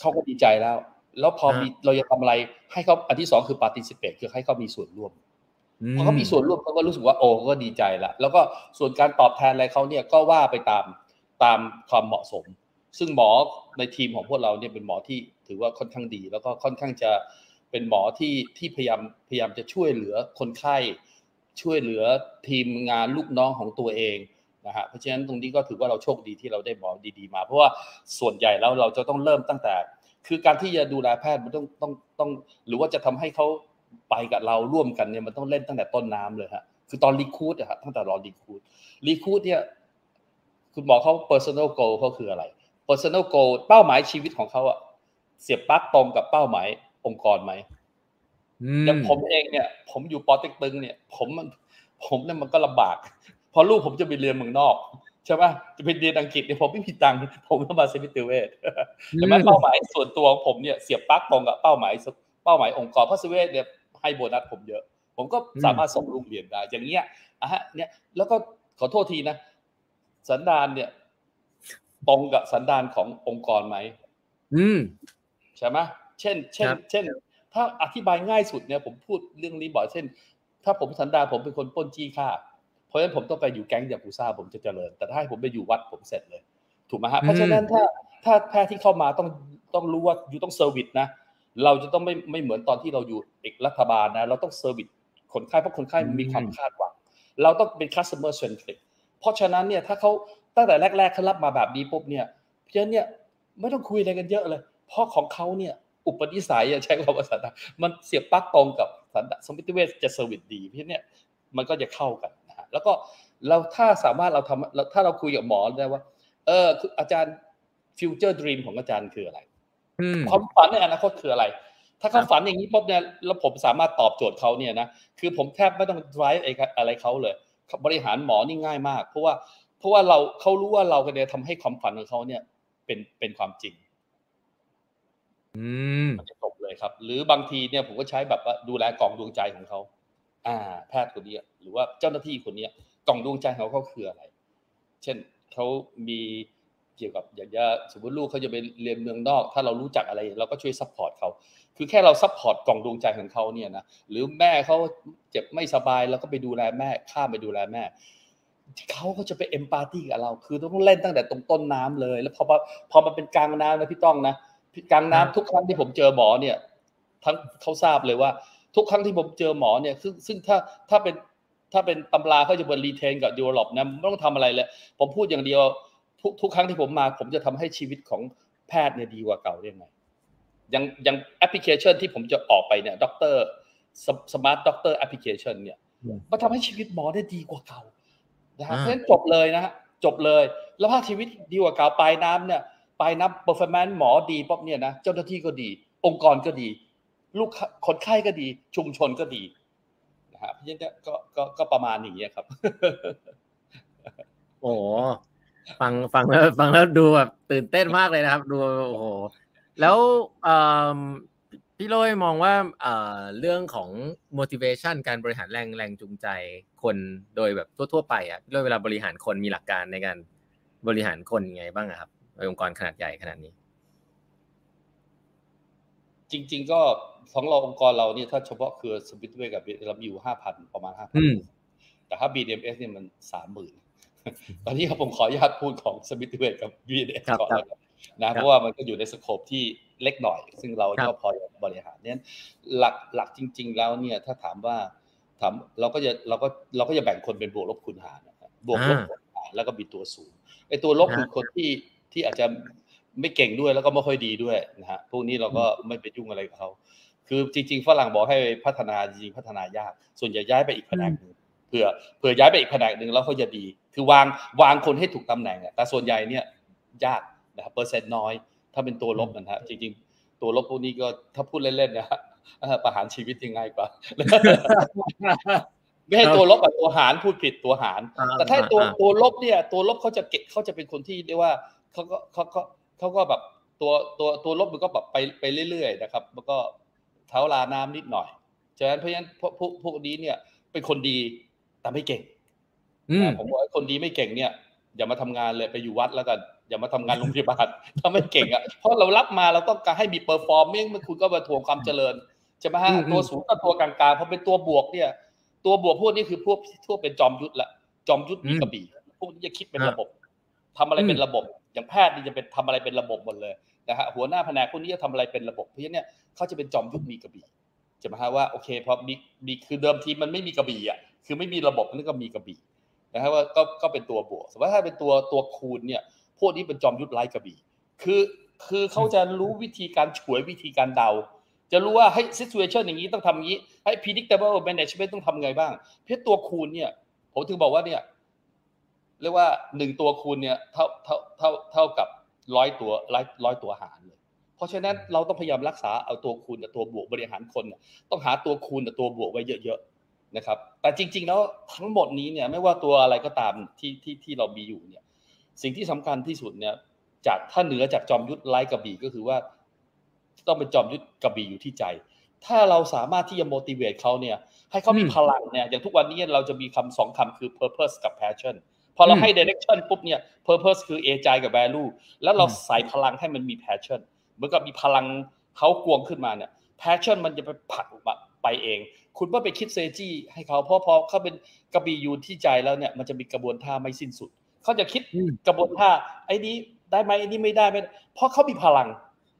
เขาก็ดีใจแล้ว แล้วพอมีเราจะทำอะไร ให้เขาอันที่สองคือปฏิสิเ a คือให้เขามีส่วนร่วมพอเขามีส่วนร่วมเขาก็รู้สึกว่าโอ้ก็ดีใจละแล้วก็ส่วนการตอบแทนอะไรเขาเนี่ยก็ว่าไปตามตามความเหมาะสม ซึ่งหมอในทีมของพวกเราเนี่ยเป็นหมอที่ถือว่าค่อนข้างดี แล้วก็ค่อนข้างจะเป็นหมอที่ที่พยายามพยายามจะช่วยเหลือคนไข้ช่วยเหลือทีมงานลูกน้องของตัวเอง นะฮะเพราะฉะนั้นตรงนี้ก็ถือว่าเราโชคดีที่เราได้หมอดีๆมา เพราะว่าส่วนใหญ่แล้วเราจะต้องเริ่มตั้งแต่ คือการที่จะดูแลแพทย์มันต้องต้องต้อง หรือว่าจะทำให้เขาไปกับเราร่วมกันเนี่ยมันต้องเล่นตั้งแต่ต้นน้ำเลยฮะคือตอนรีคูดอะฮะตั้งแต่รอรีคูดรีคูดเนี่ยคุณหมอเขา personal goal เขาคืออะไร personal goal เป้าหมายชีวิตของเขาอะเสียบปลั๊กตรงกับเป้าหมายองค์กรไหมอย่างผมเองเนี่ย ผมอยู่ปอเต็กตึงเนี่ย ผมมันผมเนี่ยมันก็ลำบาก พอลูกผมจะไปเรียนเมืองนอกใช่ไหมจะไปเรียนอังกฤษเนี่ยผมไม่มีตังค์ผมต้องมาเซมิติเวทแต่เป้าหมายส่วนตัวของผมเนี่ยเสียบปลั๊กตรงกับเป้าหมายเป้าหมายองค์กรเพราะเซเวทเนี่ยให้โบนัสผมเยอะ ผมก็สามารถส่งลูกเรียนได้ อย่างเงี้ยอะฮะเนี่ยแล้วก็ขอโทษทีนะ สันดานเนี่ย ตรงกับสันดานขององค์กรไหมอืมใช่ไหมเช่น เช่นครับเช่น ถ้าอธิบายง่ายสุดเนี่ย ผมพูดเรื่องนี้บ่อยเช่น ถ้าผมสันดานผมเป็นคนปล้นจี้ฆ่า เพราะฉะนั้นผมต้องไปอยู่แก๊งยากุซ่าผมจะเจริญ แต่ถ้าให้ผมไปอยู่วัดผมเสร็จเลย ถูกไหมฮะเพราะฉะนั้นถ้าถ้าแพทย์ที่เข้ามาต้องต้องรู้ว่าอยู่ต้องเซอร์วิสนะเราจะต้องไม่ไม่เหมือนตอนที่เราอยู่เอกรัฐบาลนะ เราต้อง service คนไข้เพราะคนไข้มีความคาดหวัง เราต้องเป็น customer centric เพราะฉะนั้นเนี่ยถ้าเขาตั้งแต่แรกๆเขารับมาแบบนี้ปุ๊บเนี่ยเพราะฉะนั้นเนี่ยไม่ต้องคุยอะไรกันเยอะเลย เพราะของเขาเนี่ยอุปนิสัยอะใช้คำว่าภาษาไทยมันเสียบปลั๊กตรงกับสันดานสมิติเวชจะ service ดี เพราะฉะนั้นเนี่ยมันก็จะเข้ากันนะฮะ แล้วก็เราถ้าสามารถเราทำเราถ้าเราคุยกับหมอได้ว่า เออคืออาจารย์future dream ของอาจารย์คืออะไรอืมความฝันในอนาคตคืออะไร ถ้าเขาครับฝันอย่างนี้ปุ๊บเนี่ยแล้วผมสามารถตอบโจทย์เขาเนี่ยนะคือผมแทบไม่ต้อง drive อะไรอะไรเขาเลย บริหารหมอนี่ง่ายมาก เพราะว่าเพราะว่าเราเขารู้ว่าเราเนี่ยทำให้ความฝันของเขาเนี่ย เป็นเป็นความจริงอืมมันจะจบเลยครับ หรือบางทีเนี่ยผมก็ใช้แบบว่าดูแลกล่องดวงใจของเขา อ่า แพทย์คนนี้หรือว่าเจ้าหน้าที่คนนี้กล่องดวงใจของเขาคืออะไร เช่นเขามีเกี่ยวกับอย่างว่าสมมติลูกเขาจะไปเรียนเมืองนอก ถ้าเรารู้จักอะไรเราก็ช่วย support เขาคือแค่เรา support กล่องดวงใจของเขาเนี่ยนะหรือแม่เขาเจ็บไม่สบายเราก็ไปดูแลแม่ ข้ามไปดูแลแม่เขาก็จะไป empathy กับเรา คือต้องเล่นตั้งแต่ตรงต้นน้ำเลย แล้วพอมาพอมาเป็นกลางน้ำนะพี่ต้องนะกลางน้ำทุกครั้งที่ผมเจอหมอเนี่ย ทั้งเขาทราบเลยว่า ทุกครั้งที่ผมเจอหมอเนี่ยซึ่งซึ่งถ้าถ้าเป็นถ้าเป็นตำราเขาจะเป็น retain กับ develop นะไม่ต้องทำอะไรเลยผมพูดอย่างเดียวทุกทุกครั้งที่ผมมา ผมจะทำให้ชีวิตของแพทย์เนี่ยดีกว่าเก่าได้ไงอย่างอย่างแอปพลิเคชันที่ผมจะออกไปเนี่ย doctor smart doctor application เนี่ยอืมมันทำให้ชีวิตหมอได้ดีกว่าเก่านะฮะอ่าเพราะฉะนั้นจบเลยนะฮะจบเลย แล้วถ้าชีวิตดีกว่าเก่าปลายน้ำเนี่ยปลายน้ำ performance หมอดีปุ๊บเนี่ยนะเจ้าหน้าที่ก็ดี องค์กรก็ดี ลูกค้าคนไข้ก็ดี ชุมชนก็ดีนะฮะเพราะฉะนั้นก็ก็ก็ก็ประมาณอย่างนี้ยครับ โอ้โหฟังฟังแล้วฟังแล้วดูแบบตื่นเต้นมากเลยนะครับ ดูโอ้โหแล้วเอิ่มพี่โรยมองว่าเอ่อเรื่องของ motivation การบริหารแรงแรงจูงใจคนโดยแบบทั่ว ๆ ไปอะพี่โรยเวลาบริหารคนมีหลักการในการบริหารคนยังไงบ้างอะครับในองค์กรขนาดใหญ่ขนาดนี้ จริง ๆ ก็ ของเราองค์กรเราเนี่ยถ้าเฉพาะเครือสปิทเวกับเรามีอยู่ห้าพันประมาณห้าพัอืมแต่ถ้า BDMS เนี่ยมันสามหมื่นตอนนี้ครับผมขออนุญาตพูดของสมิธเวกับ BDMS ครับก่อนครับแล้วกันนะเพราะว่ามันก็อยู่ในสโคปที่เล็กหน่อย ซึ่งเราครัก็บพอบริหารเนี่ยหลักหลักจริง ๆ แล้วเนี่ยถ้าถามว่าถามเราก็จะเราก็เราก็จะแบ่งคนเป็นบวกลบคูณหารนะครับบวกลบคูณหารแล้วก็มีตัวสูงไอ้ตัวลบคือคนที่ที่อาจจะไม่เก่งด้วยแล้วก็ไม่ค่อยดีด้วยนะฮะพวกนี้เราก็ไม่ไปยุ่งอะไรกับเขา คือจริง ๆ ฝรั่งบอกให้พัฒนาจริงๆพัฒนายาก ส่วนใหญ่ย้ายไปอีกแผนกหนึ่งเผื่อเผื่อย้ายไปอีกแผนกหนึ่งแล้วเขาจะดี คือวางวางคนให้ถูกตำแหน่งอะแต่ส่วนใหญ่เนี่ยยากนะครับเปอร์เซ็นต์น้อย ถ้าเป็นตัวลบนะฮะจริง ๆ ตัวลบพวกนี้ก็ถ้าพูดเล่นๆนะฮะเอ่อประหารชีวิตยังไงกว่าไม่ให้ตัวลบกับตัวหารพูดผิดตัวหารอ่าแต่ถ้าตัวอ่าตัวลบเนี่ย ตัวลบเขาจะเก็บเขาจะเป็นคนที่เรียกว่าเขาก็เขาก็เขาก็แบบตัวตัวตัวลบมันก็แบบไปไปเรื่อยๆนะครับ แล้วก็ เท้าราน้ำนิดหน่อยฉะนั้นเพราะฉะนั้นพวกพวกพวกนี้เนี่ย เป็นคนดีแต่ไม่เก่งอืมนะผมบอกว่าคนดีไม่เก่งเนี่ย อย่ามาทำงานเลยไปอยู่วัดแล้วกัน อย่ามาทำงานโรงพยาบาลถ้าไม่เก่งอะเพราะเรารับมาเราต้องการให้มี performing มันคุณก็มาถ่วงความเจริญใช่ไหมฮะอืมอืมตัวสูงกับตัวกลางๆพอเป็นตัวบวกเนี่ย ตัวบวกพวกนี้คือพวกพวกเป็นจอมยุทธละจอมยุทธมีกระบี่พวกนี้จะคิดเป็นระบบทำอะไรเป็นระบบ อย่างแพทย์นี่จะเป็นทำอะไรเป็นระบบหมดเลย นะฮะหัวหน้าแผนกพวกนี้จะทำอะไรเป็นระบบเพราะฉะนั้นเนี่ยเขาจะเป็นจอมยุทธมีกระบี่ใช่ไหมฮะว่าโอเคพอมีมีคือเดิมทีมันไม่มีกระบี่อะคือไม่มีระบบนั่นก็มีกระบี่นะครับว่าก็ก็เป็นตัวบวกสมมติว่าถ้าเป็นตัวตัวคูณเนี่ยพวกนี้เป็นจอมยุทธไร้กระบี่คือคือเขาจะรู้วิธีการฉวยวิธีการเดา จะรู้ว่าให้ situation อย่างนี้ต้องทำอย่างนี้ให้ predictable management ต้องทำไงบ้าง เพราะตัวคูณเนี่ยผมถึงบอกว่าเนี่ยเรียกว่าหนึ่งตัวคูณเนี่ยเท่าเท่าเท่าเท่ากับ ร้อยตัวร้อยร้อยตัวหารเลย เพราะฉะนั้นเราต้องพยายามรักษาเอาตัวคูณกับตัวบวกบริหารคนเนี่ยต้องหาตัวคูณกับตัวบวกไว้เยอะๆนะครับ แต่จริง ๆ แล้วทั้งหมดนี้เนี่ยไม่ว่าตัวอะไรก็ตามที่ที่ที่เรามีอยู่เนี่ยสิ่งที่สำคัญที่สุดเนี่ยจากถ้าเหนือจากจอมยุทธไล่กระบี่ก็คือว่า ต้องเป็นจอมยุทธกระบี่อยู่ที่ใจ ถ้าเราสามารถที่จะ motivate เขาเนี่ยให้เขามีอืมพลังเนี่ยอย่างทุกวันนี้เราจะมีคำสองคำคือ purpose กับ passion พอเราให้ direction ปุ๊บเนี่ย purpose คือ A ใจกับ value แล้วเราใส่พลังให้มันมี passion เหมือนกับมีพลังเขากวงขึ้นมาเนี่ย passion มันจะไปผลักไปเอง คุณว่าไปคิดเซจี้ให้เขาเพราะพอเขาเป็นกระบี่ยูที่ใจแล้วเนี่ยมันจะมีกระบวนท่าไม่สิ้นสุด เขาจะคิดกระบวนท่าไอ้นี้ได้ไหมไอ้นี้ไม่ได้ไหมเพราะเขามีพลัง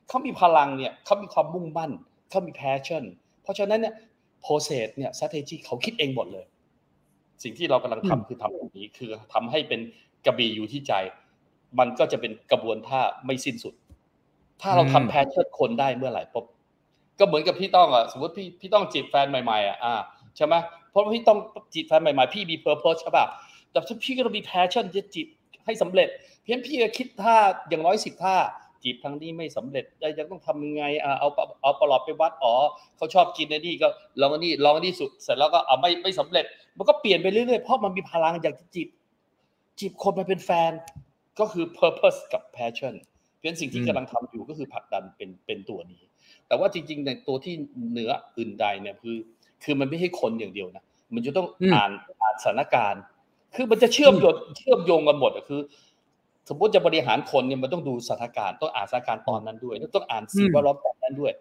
เขามีพลังเนี่ยเขามีความมุ่งมั่นเขามี passion เพราะฉะนั้นเนี่ย process เนี่ย strategy เขาคิดเองหมดเลย สิ่งที่เรากำลังทำคือทำแบบนี้คือทำให้เป็นกระบี่อยู่ที่ใจ มันก็จะเป็นกระบวนท่าไม่สิ้นสุด ถ้าเราทำแพชชั่นคนได้เมื่อไหร่ปุ๊บก็เหมือนกับพี่ต้องอะสมมติพี่พี่ต้องจีบแฟนใหม่ๆอะอ่าใช่ไหมเพราะพี่ต้องจีบแฟนใหม่ๆพี่มี purpose ใช่ป่ะแต่ถ้าพี่ก็ต้องมี passion จะจีบให้สำเร็จ เพียงพี่จะคิดท่าอย่างน้อยสิบท่า จีบทางนี้ไม่สำเร็จยังต้องทำยังไงอ่าเอาเอาปลอดไปวัดอ๋อเขาชอบกินนนี่ก็ลองอันนี้ลองอันนี้สุดเสร็จแล้วก็เอาไม่ไม่สำเร็จ มันก็เปลี่ยนไปเรื่อยๆเพราะมันมีพลังอยากจะจีบจีบคนมาเป็นแฟน ก็คือ purpose กับ passion เป็นสิ่งที่กำลังทำอยู่ก็คือผลักดันเป็นเป็นตัวนี้ แต่ว่าจริงๆในตัวที่เหนืออื่นใดเนี่ยคือ คือมันไม่ให้คนอย่างเดียวนะมันจะต้องอ่านอ่านสถานการณ์ คือมันจะเชื่อมโยงเชื่อมโยงกันหมดคือ สมมติจะบริหารคนเนี่ยมันต้องดูสถานการณ์ต้องอ่านสถานการณ์ตอนนั้นด้วยต้องอ่านสิ่งแวดล้อมตอนนั้นด้วย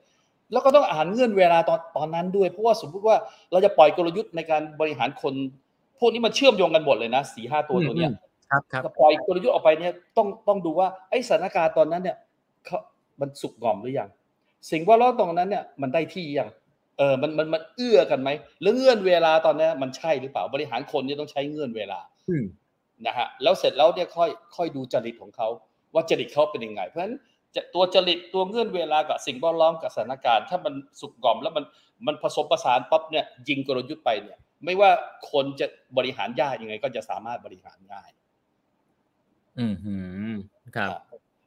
แล้วก็ต้องอ่านเงื่อนเวลาตอนตอนนั้นด้วย เพราะว่าสมมติว่าเราจะปล่อยกลยุทธ์ในการบริหารคนพวกนี้มันเชื่อมโยงกันหมดเลยนะสี่ห้าตัวตัวเนี้ยครับครับปล่อยกลยุทธ์ออกไปเนี่ยต้องต้องดูว่าไอ้สถานการณ์ตอนนั้นเนี่ยเขามันสุกงอมหรือยังสิ่งว่าล้อตรงนั้นเนี่ยมันได้ที่ยังเออมันมันมันเอื้อกันไหมหรือเงื่อนเวลาตอนนี้มันใช่หรือเปล่าบริหารคนเนี่ยต้องใช้เงื่อนเวลา นะฮะแล้วเสร็จแล้วเนี่ยค่อยค่อยดูจริตของเขาว่าจริตเขาเป็นยังไง เพราะฉะนั้นตัวจริตตัวเงื่อนเวลากับสิ่งแวดล้อมกับสถานการณ์ ถ้ามันสุกงอมแล้วมันมันผสมประสานปั๊บเนี่ยยิงกลยุทธ์ไปเนี่ย ไม่ว่าคนจะบริหารยากยังไง ก็จะสามารถบริหารง่าย อืมครับ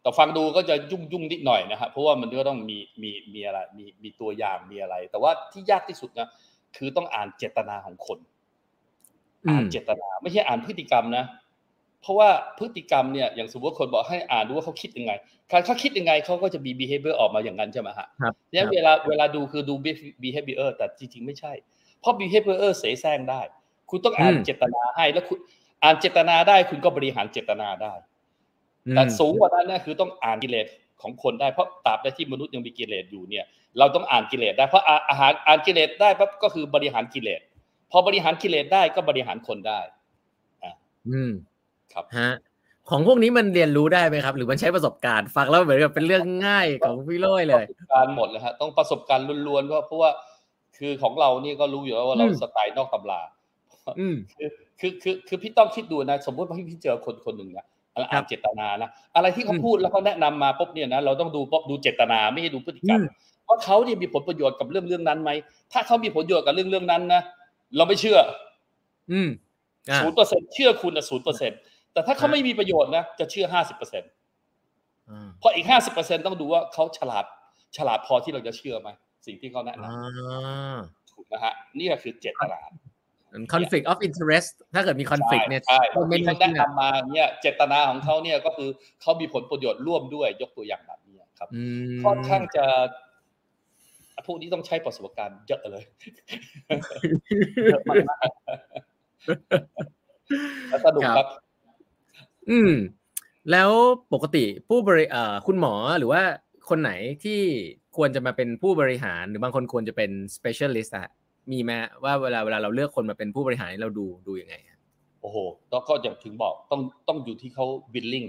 แต่ฟังดูก็จะยุ่งยุ่งนิดหน่อยนะครับเพราะว่ามันก็ต้องมีมีมีอะไรมีมีตัวอย่างมีอะไร แต่ว่าที่ยากที่สุดนะคือต้องอ่านเจตนาของคน อ่านเจตนา ไม่ใช่อ่านพฤติกรรมนะ เพราะว่าพฤติกรรมเนี่ยอย่างสมมติคนบอกให้อ่านดูว่าเขาคิดยังไงการเขาคิดยังไงเขาก็จะมี behavior ออกมาอย่างนั้นใช่ไหมฮะเนี่ยเวลาเวลาดูคือดู behavior แต่จริงๆไม่ใช่ เพราะ behavior เสแสร้งได้ คุณต้องอ่านเจตนาให้แล้วคุณอ่านเจตนาได้คุณก็บริหารเจตนาได้แต่สูงกว่านั้นนะคือต้องอ่านกิเลสของคนได้เพราะตราบใดที่มนุษย์ยังมีกิเลสอยู่เนี่ย เราต้องอ่านกิเลสได้เพราะอาหารอ่านกิเลสได้ปั๊บก็คือบริหารกิเลสพอบริหารกิเลสได้ก็บริหารคนได้อ่าอืม ครับฮะของพวกนี้มันเรียนรู้ได้ไหมครับ หรือมันใช้ประสบการณ์ฟังแล้วเหมือนกับเป็นเรื่องง่ายของพี่โรยเลยการหมดเลยฮะต้องประสบการณ์ล้วนๆเพราะเพราะว่าคือของเรานี่ก็รู้อยู่แล้วว่าเราสไตล์นอกตำราคือคือคือคือพี่ต้องคิดดูนะ สมมติว่าพี่เจอคนคนหนึ่งนะอ่านเจตนานะอะไรที่เขาพูดแล้วเขาแนะนำมาปุ๊บเนี่ยนะเราต้องดูปุ๊บดูเจตนาไม่ให้ดูพฤติกรรมว่าเขาเนี่ยมีผลประโยชน์กับเรื่องเรื่องนั้นไหมถ้าเขามีผลประโยชน์กับเรื่องเรื่องนั้นนะเราไม่เชื่อ อืมศูนย์เปอร์เซ็นเชื่อคุณนะศูนย์เปอร์เซ็น แต่ถ้าเขาไม่มีประโยชน์นะจะเชื่อห้าสิบเปอร์เซ็นต์เพราะอีกห้าสิบเปอร์เซ็นต้องดูว่าเขาฉลาดฉลาดพอที่เราจะเชื่อไหมสิ่งที่เขาแนะนำถูกนะฮะนี่ก็คือเจตนา conflict of interest ถ้าเกิดมี conflict เนี่ยใช่ที่เขาแนะนำมาเนี่ยเจตนาของเขาเนี่ยก็คือเขามีผลประโยชน์ร่วมด้วยยกตัวอย่างแบบนี้ครับค่อนข้างจะพวกนี้ต้องใช้ประสบการณ์เยอะเลยเยอะมากแล้วสนุกครับ อืม แล้วปกติผู้บริอ่าคุณหมอหรือว่าคนไหนที่ควรจะมาเป็นผู้บริหารหรือบางคนควรจะเป็น specialist อะมีไหมว่าเวลาเวลาเราเลือกคนมาเป็นผู้บริหารเราดูดูยังไงโอ้โหต้องก็อย่างถึงบอกต้องต้องอยู่ที่เขาบิลลิ่ง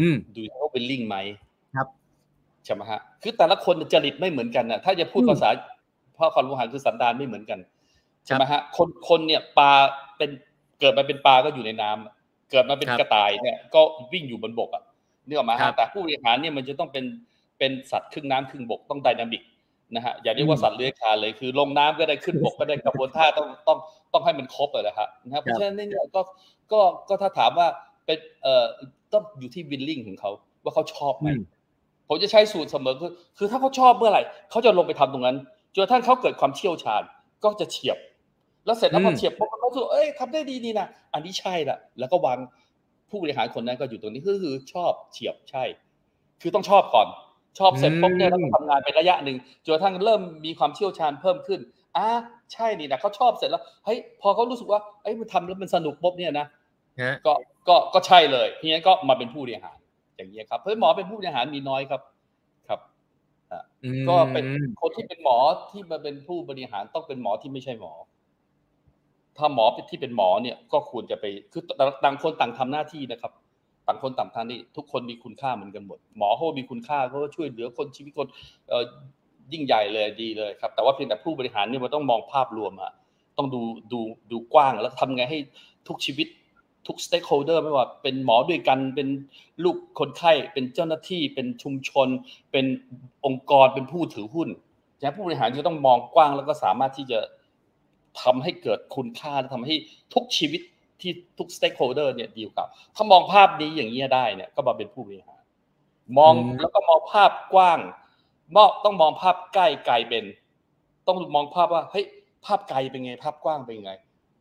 อืมดูที่เขาบิลลิ่งไหมครับใช่ไหมฮะคือแต่ละคนจริตไม่เหมือนกันนะถ้าจะพูดภาษาพ่อความรู้หารคือสันดานไม่เหมือนกันใช่ไหมฮะคนคนเนี่ยปลาเป็นเกิดมาเป็นปลาก็อยู่ในน้ำ เกิดมาเป็นกระต่ายเนี่ยก็วิ่งอยู่บนบกอะเนื้อมาฮะแต่ผู้บริหารเนี่ยมันจะต้องเป็นเป็นสัตว์ครึ่งน้ำครึ่งบกต้องไดนามิกนะฮะอย่าเรียกว่าสัตว์เลื้อยคลานเลยคือลงน้ำก็ได้ขึ้นบกก็ได้กระบวนท่าต้องต้องต้องให้มันครบเลยนะครับนะเพราะฉะนั้นเนี่ยก็ก็ก็ถ้าถามว่าเป็นเอ่อต้องอยู่ที่วินลิ่งของเขาว่าเขาชอบไหมผมจะใช้สูตรเสมอคือคือถ้าเขาชอบเมื่อไหร่เขาจะลงไปทำตรงนั้นจนท่านเขาเกิดความเชี่ยวชาญก็จะเฉียบ แล้วเสร็จแล้วพอเฉียบปุ๊บเขาสู้เอ้ยทำได้ดีนี่นะอันนี้ใช่ละแล้วก็วางผู้บริหารคนนั้นก็อยู่ตรงนี้ก็คือชอบเฉียบใช่ คือต้องชอบก่อน ชอบเสร็จปุ๊บเนี่ยต้องทำงานเป็นระยะหนึ่งจนกระทั่งเริ่มมีความเชี่ยวชาญเพิ่มขึ้นอ่าใช่นี่นะเขาชอบเสร็จแล้วเฮ้ยพอเขารู้สึกว่าเอ้ยมันทำแล้วมันสนุกปุ๊บเนี่ยนะก็ก็ก็ใช่เลยเพราะงั้นก็มาเป็นผู้บริหาร อย่างนี้ครับเพราะหมอเป็นผู้บริหารมีน้อยครับครับก็เป็นคนที่เป็นหมอที่มาเป็นผู้บริหารต้องเป็นหมอที่ไม่ใช่หมอ ถ้าหมอที่เป็นหมอเนี่ยก็ควรจะไปคือต่างคนต่างทำหน้าที่นะครับ ต่างคนต่างทำนี่ทุกคนมีคุณค่าเหมือนกันหมด หมอเขามีคุณค่าเขาก็ช่วยเหลือคนชีวิตคนยิ่งใหญ่เลยดีเลยครับ แต่ว่าเพียงแต่ผู้บริหารเนี่ยมันต้องมองภาพรวมอะต้องดูดูดูกว้างแล้วทำไงให้ทุกชีวิตทุก stakeholder ไม่ว่าเป็นหมอด้วยกันเป็นลูกคนไข้ เป็นเจ้าหน้าที่ เป็นชุมชน เป็นองค์กรเป็นผู้ถือหุ้นนะผู้บริหารจะต้องมองกว้างแล้วก็สามารถที่จะ ทำให้เกิดคุณค่าและทำให้ทุกชีวิตที่ทุกสเต็กโฮเดอร์เนี่ยดีกับถ้ามองภาพนี้อย่างนี้ได้เนี่ยก็มาเป็นผู้บริหารมองแล้วก็มองภาพกว้างมองต้องมองภาพใกล้ไกลเป็น ต้องมองภาพว่าเฮ้ยภาพไกลเป็นไง ภาพกว้างเป็นไง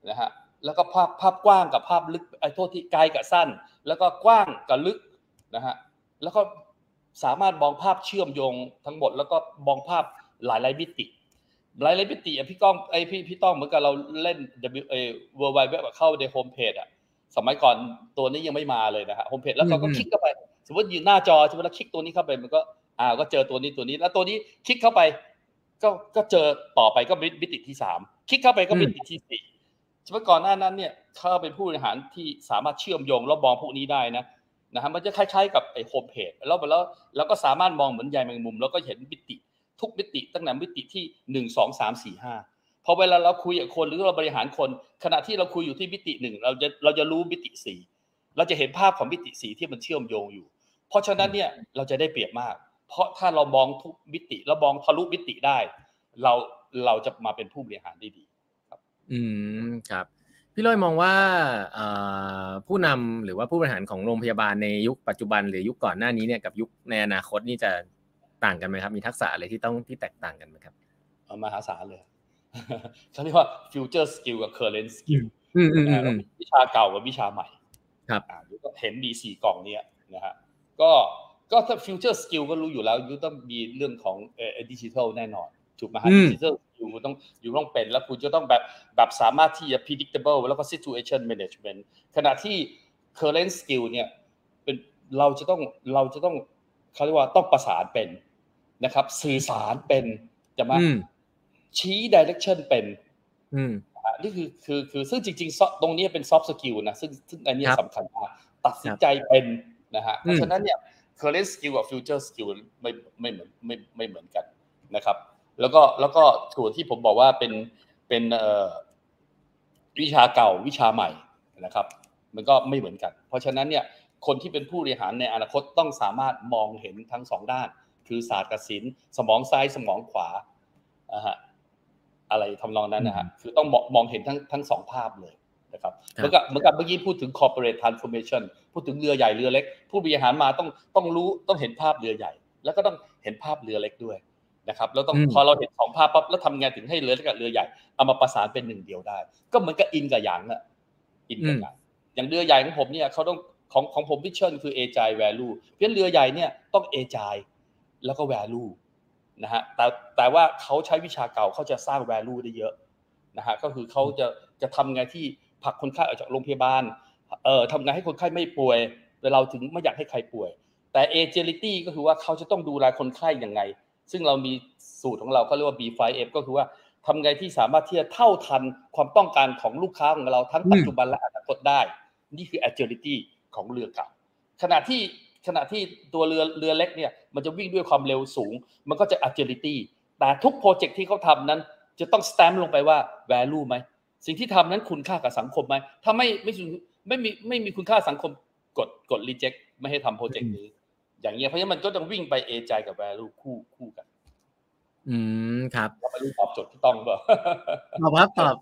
นะฮะแล้วก็ภาพภาพกว้างกับภาพลึกไอ้โทษที่ไกลกับสั้น แล้วก็กว้างกับลึกนะฮะแล้วก็สามารถมองภาพเชื่อมโยงทั้งหมด แล้วก็มองภาพหลายหลายมิติ หลายหลายมิติอะพี่ก้องไอพี่พี่ต้องเหมือนกับเราเล่น W เอ World Wide Web เข้าในโฮมเพจอะสมัยก่อนตัวนี้ยังไม่มาเลยนะฮะโฮมเพจแล้วเราก็คลิกเข้าไป สมมติอยู่หน้าจอสมมติเราคลิกตัวนี้เข้าไปมันก็อ่าก็เจอตัวนี้ตัวนี้ แล้วตัวนี้คลิกเข้าไป ก็ก็เจอต่อไปก็มิติที่สามคลิกเข้าไปก็มิติที่สี่เฉพาะก่อนหน้านั้นเนี่ยถ้าเป็นผู้บริหารที่สามารถเชื่อมโยงแล้วมองพวกนี้ได้นะนะฮะมันจะคล้ายๆกับไอ้โฮมเพจแล้วแล้วแล้วก็สามารถมองเหมือนใยแมงมุม แล้วก็เห็นมิติ ทุกมิติ ตั้งแต่มิติที่หนึ่งสองสามสี่ห้าพอเวลาเราคุยกับคนหรือเราบริหารคน ขณะที่เราคุยอยู่ที่มิติหนึ่งเราจะเราจะรู้มิติสี่เราจะเห็นภาพของมิติสี่ที่มันเชื่อมโยงอยู่ เพราะฉะนั้นเนี่ยเราจะได้เปรียบมาก เพราะถ้าเรามองทุกมิติเรามองทะลุมิติได้ เราเราจะมาเป็นผู้บริหารได้ดีครับ อืมครับพี่ลอยมองว่าผู้นำหรือว่าผู้บริหารของโรงพยาบาลในยุคปัจจุบันหรือยุคก่อนหน้านี้เนี่ยกับยุคในอนาคตนี่จะ ต่างกันไหมครับ มีทักษะอะไรที่ต้องที่แตกต่างกันไหมครับมหาศาลเลยเขาเรียกว่า future skill กับ current skill วิชาเก่ากับวิชาใหม่ ครับก็เห็นดีสี่กล่องนี้นะฮะก็ก็ถ้า future skill ก็รู้อยู่แล้วยุต้องมีเรื่องของเอ่อดิจิทัลแน่นอนถูกไหมฮะดิจิทัลอยู่ต้องอยู่ต้องเป็นแล้วคุณจะต้องแบบแบบสามารถที่จะ predictable แล้วก็ situation management ขณะที่ current skill เนี่ยเป็นเราจะต้องเราจะต้องเขาเรียกว่าต้องประสานเป็น นะครับสื่อสารเป็นจะมาชี้ direction เป็นนี่คือคือคือซึ่งจริงๆ ตรงนี้เป็น soft skill นะซึ่งซึ่งอันนี้สำคัญมากตัดสินใจเป็นนะฮะเพราะฉะนั้นเนี่ย current skill กับ future skill ไม่ไม่เหมือนไม่ไม่เหมือนกันนะครับ แล้วก็แล้วก็ส่วนที่ผมบอกว่าเป็นเป็นวิชาเก่าวิชาใหม่นะครับ มันก็ไม่เหมือนกัน เพราะฉะนั้นเนี่ยคนที่เป็นผู้บริหารในอนาคตต้องสามารถมองเห็นทั้งสองด้าน คือศาสตร์กสินสมองซ้ายสมองขวาอะฮะอะไรทำนองนั้นนะฮะคือต้องมองมองเห็นทั้งทั้งสองภาพเลยนะครับเหมือนกับเหมือนกับเมื่อกี้พูดถึง corporate transformation พูดถึงเรือใหญ่เรือเล็ก ผู้บริหารมาต้องต้องรู้ต้องเห็นภาพเรือใหญ่ แล้วก็ต้องเห็นภาพเรือเล็กด้วยนะครับแล้วต้องพอเราเห็นสองภาพปั๊บแล้วทำไงถึงให้เรือเล็กกับเรือใหญ่เอามาประสานเป็นหนึ่งเดียวได้ ก็เหมือนกับอินกับหยางอะอินกับหยางอย่างเรือใหญ่ของผมเนี่ยเขาต้องของของผมวิชั่นคือเอจายแวลูเพราะเรือใหญ่เนี่ยต้องเอจาย แล้วก็แวลูนะฮะแต่แต่ว่าเขาใช้วิชาเก่าเขาจะสร้างแวลูได้เยอะนะฮะก็คือเขาจะจะทำไงที่ผลักคนไข้ออกจากโรงพยาบาลเอ่อทำไงให้คนไข้ไม่ป่วยแต่เราถึงไม่อยากให้ใครป่วย แต่เอเจลิตี้ก็คือว่าเขาจะต้องดูแลคนไข้อย่างไง ซึ่งเรามีสูตรของเราเขาเรียกว่า B5F ก็คือว่าทำไงที่สามารถที่จะเท่าทันความต้องการของลูกค้าของเราทั้งปัจจุบันและอนาคตได้ นี่คือ agility ของเรือเก่าขณะที่ ขณะที่ตัวเรือเรือเล็กเนี่ยมันจะวิ่งด้วยความเร็วสูง มันก็จะ agility แต่ทุกโปรเจกต์ที่เขาทำนั้น จะต้อง stamp ลงไปว่า value ไหมสิ่งที่ทำนั้นคุณค่ากับสังคมไหมถ้าไม่ไม่ไม่มีไม่มีคุณค่าสังคมกดกด reject ไม่ให้ทำโปรเจกต์นี้ อย่างเงี้ยเพราะฉะนั้นมันก็ต้องวิ่งไปเอใจกับ value คู่คู่กัน อืมครับไม่รู้ตอบโจทย์ที่ต้องเปล่าตอบครับตอบ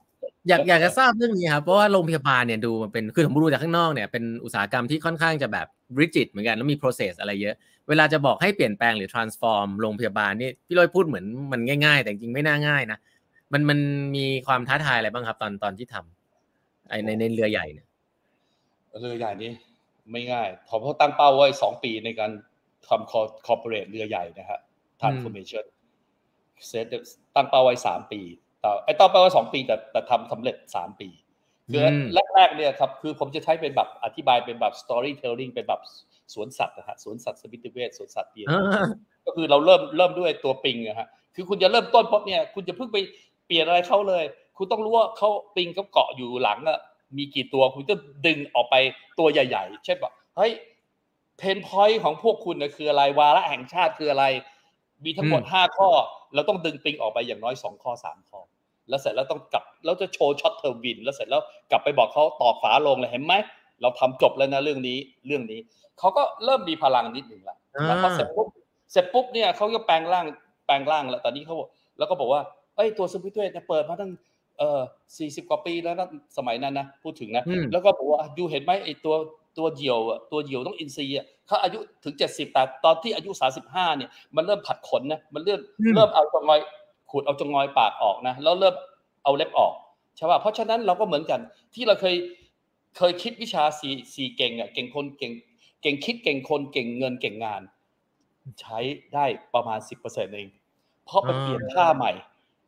อยากอยากจะทราบเรื่องนี้ครับเพราะว่าโรงพยาบาลเนี่ยดูมันเป็นคือผมรู้จากข้างนอกเนี่ยเป็นอุตสาหกรรมที่ค่อนข้างจะแบบ rigid เหมือนกันแล้วมี process อะไรเยอะ เวลาจะบอกให้เปลี่ยนแปลงหรือ transform โรงพยาบาลนี่พี่ลอยพูดเหมือนมันง่าย ๆ แต่จริงไม่น่าง่ายนะมันมันมีความท้าทายอะไรบ้างครับ ตอนตอนที่ทำไอในในเรือใหญ่เนี่ยเรือใหญ่นี่ไม่ง่ายผมเขาตั้งเป้าไว้สองปีในการทำ corporate เรือใหญ่นะฮะ transformation set ตั้งเป้าไว้สามปี ต่อไอ้ตั้งเป้าไว้สองปีแต่แต่ทำสำเร็จสามปีคือแรกๆเนี่ยครับคือผมจะใช้เป็นแบบอธิบายเป็นแบบ storytelling เป็นแบบสวนสัตว์นะฮะสวนสัตว์สมิติเวชสวนสัตว์เตียนก็คือเราเริ่มเริ่มด้วยตัวปลิงนะฮะคือคุณจะเริ่มต้นปุ๊บเนี่ย คุณจะเพิ่งไปเปลี่ยนอะไรเขาเลย คุณต้องรู้ว่าเขาปลิงเขาเกาะอยู่หลังอะมีกี่ตัวคุณจะดึงออกไปตัวใหญ่ ๆ เช่นแบบเฮ้ย pain point ของพวกคุณนะคืออะไรวาระแห่งชาติคืออะไร มีทั้งหมดห้าข้อ เราต้องดึงปลิงออกไปอย่างน้อยสองข้อสามข้อ แล้วเสร็จแล้วต้องกลับแล้วจะโชว์ short term win แล้วเสร็จแล้วกลับไปบอกเขาต่อฝาลงเลยเห็นไหมเราทำจบแล้วนะเรื่องนี้เรื่องนี้เขาก็เริ่มมีพลังนิดหนึ่งละแล้วพอเสร็จปุ๊บเสร็จปุ๊บเนี่ยเขาก็แปลงร่างแปลงร่างแล้วตอนนี้เขาแล้วก็บอกว่าเอ้ยตัวสมิติเวชเนี่ยเปิดมาตั้งเอ่อสี่สิบกว่าปีแล้วนะสมัยนั้นนะพูดถึงนะแล้วก็บอกว่าดูเห็นไหมไอ้ตัวตัวเหยี่ยวตัวเหยี่ยวต้องอินซีอะเขาอายุถึงเจ็ดสิบแต่ตอนที่อายุสาสิบห้าเนี่ยมันเริ่มผัดขนนะมันเริ่มเริ่มเอาจงอย ขูดเอาจงอยปากออกนะแล้วเริ่มเอาเล็บออกใช่ป่ะเพราะฉะนั้นเราก็เหมือนกันที่เราเคยเคยคิดวิชาสี่สี่เก่งอะเก่งคนเก่งเก่งคิดเก่งคนเก่งเงินเก่งงาน ใช้ได้ประมาณสิบเปอร์เซ็นต์เองเพราะมันเปลี่ยนท่าใหม่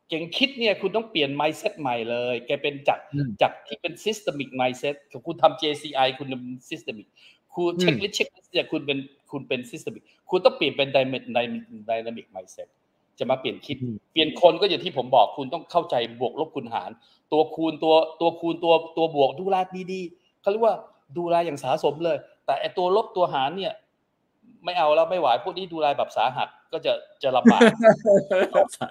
เก่งคิดเนี่ยคุณต้องเปลี่ยน mindset ใหม่เลย แกเป็นจากจากที่เป็น systemic mindset ของคุณทำ JCI คุณเป็น systemic คุณเช็คลิสเช็คลิสเนี่ยคุณเป็นคุณเป็น systemic คุณต้องเปลี่ยนเป็น dynamic mindset จะมาเปลี่ยนคิด เปลี่ยนคนก็อย่างที่ผมบอกคุณต้องเข้าใจบวกลบคูณหาร ตัวคูณตัวตัวคูณตัวตัวบวกดูแลดีๆเขาเรียกว่าดูแลอย่างสาสมเลย แต่ไอตัวลบตัวหารเนี่ย ไม่เอาแล้วไม่ไหวพวกนี้ดูแลแบบสาหัสก็จะจะลำบาก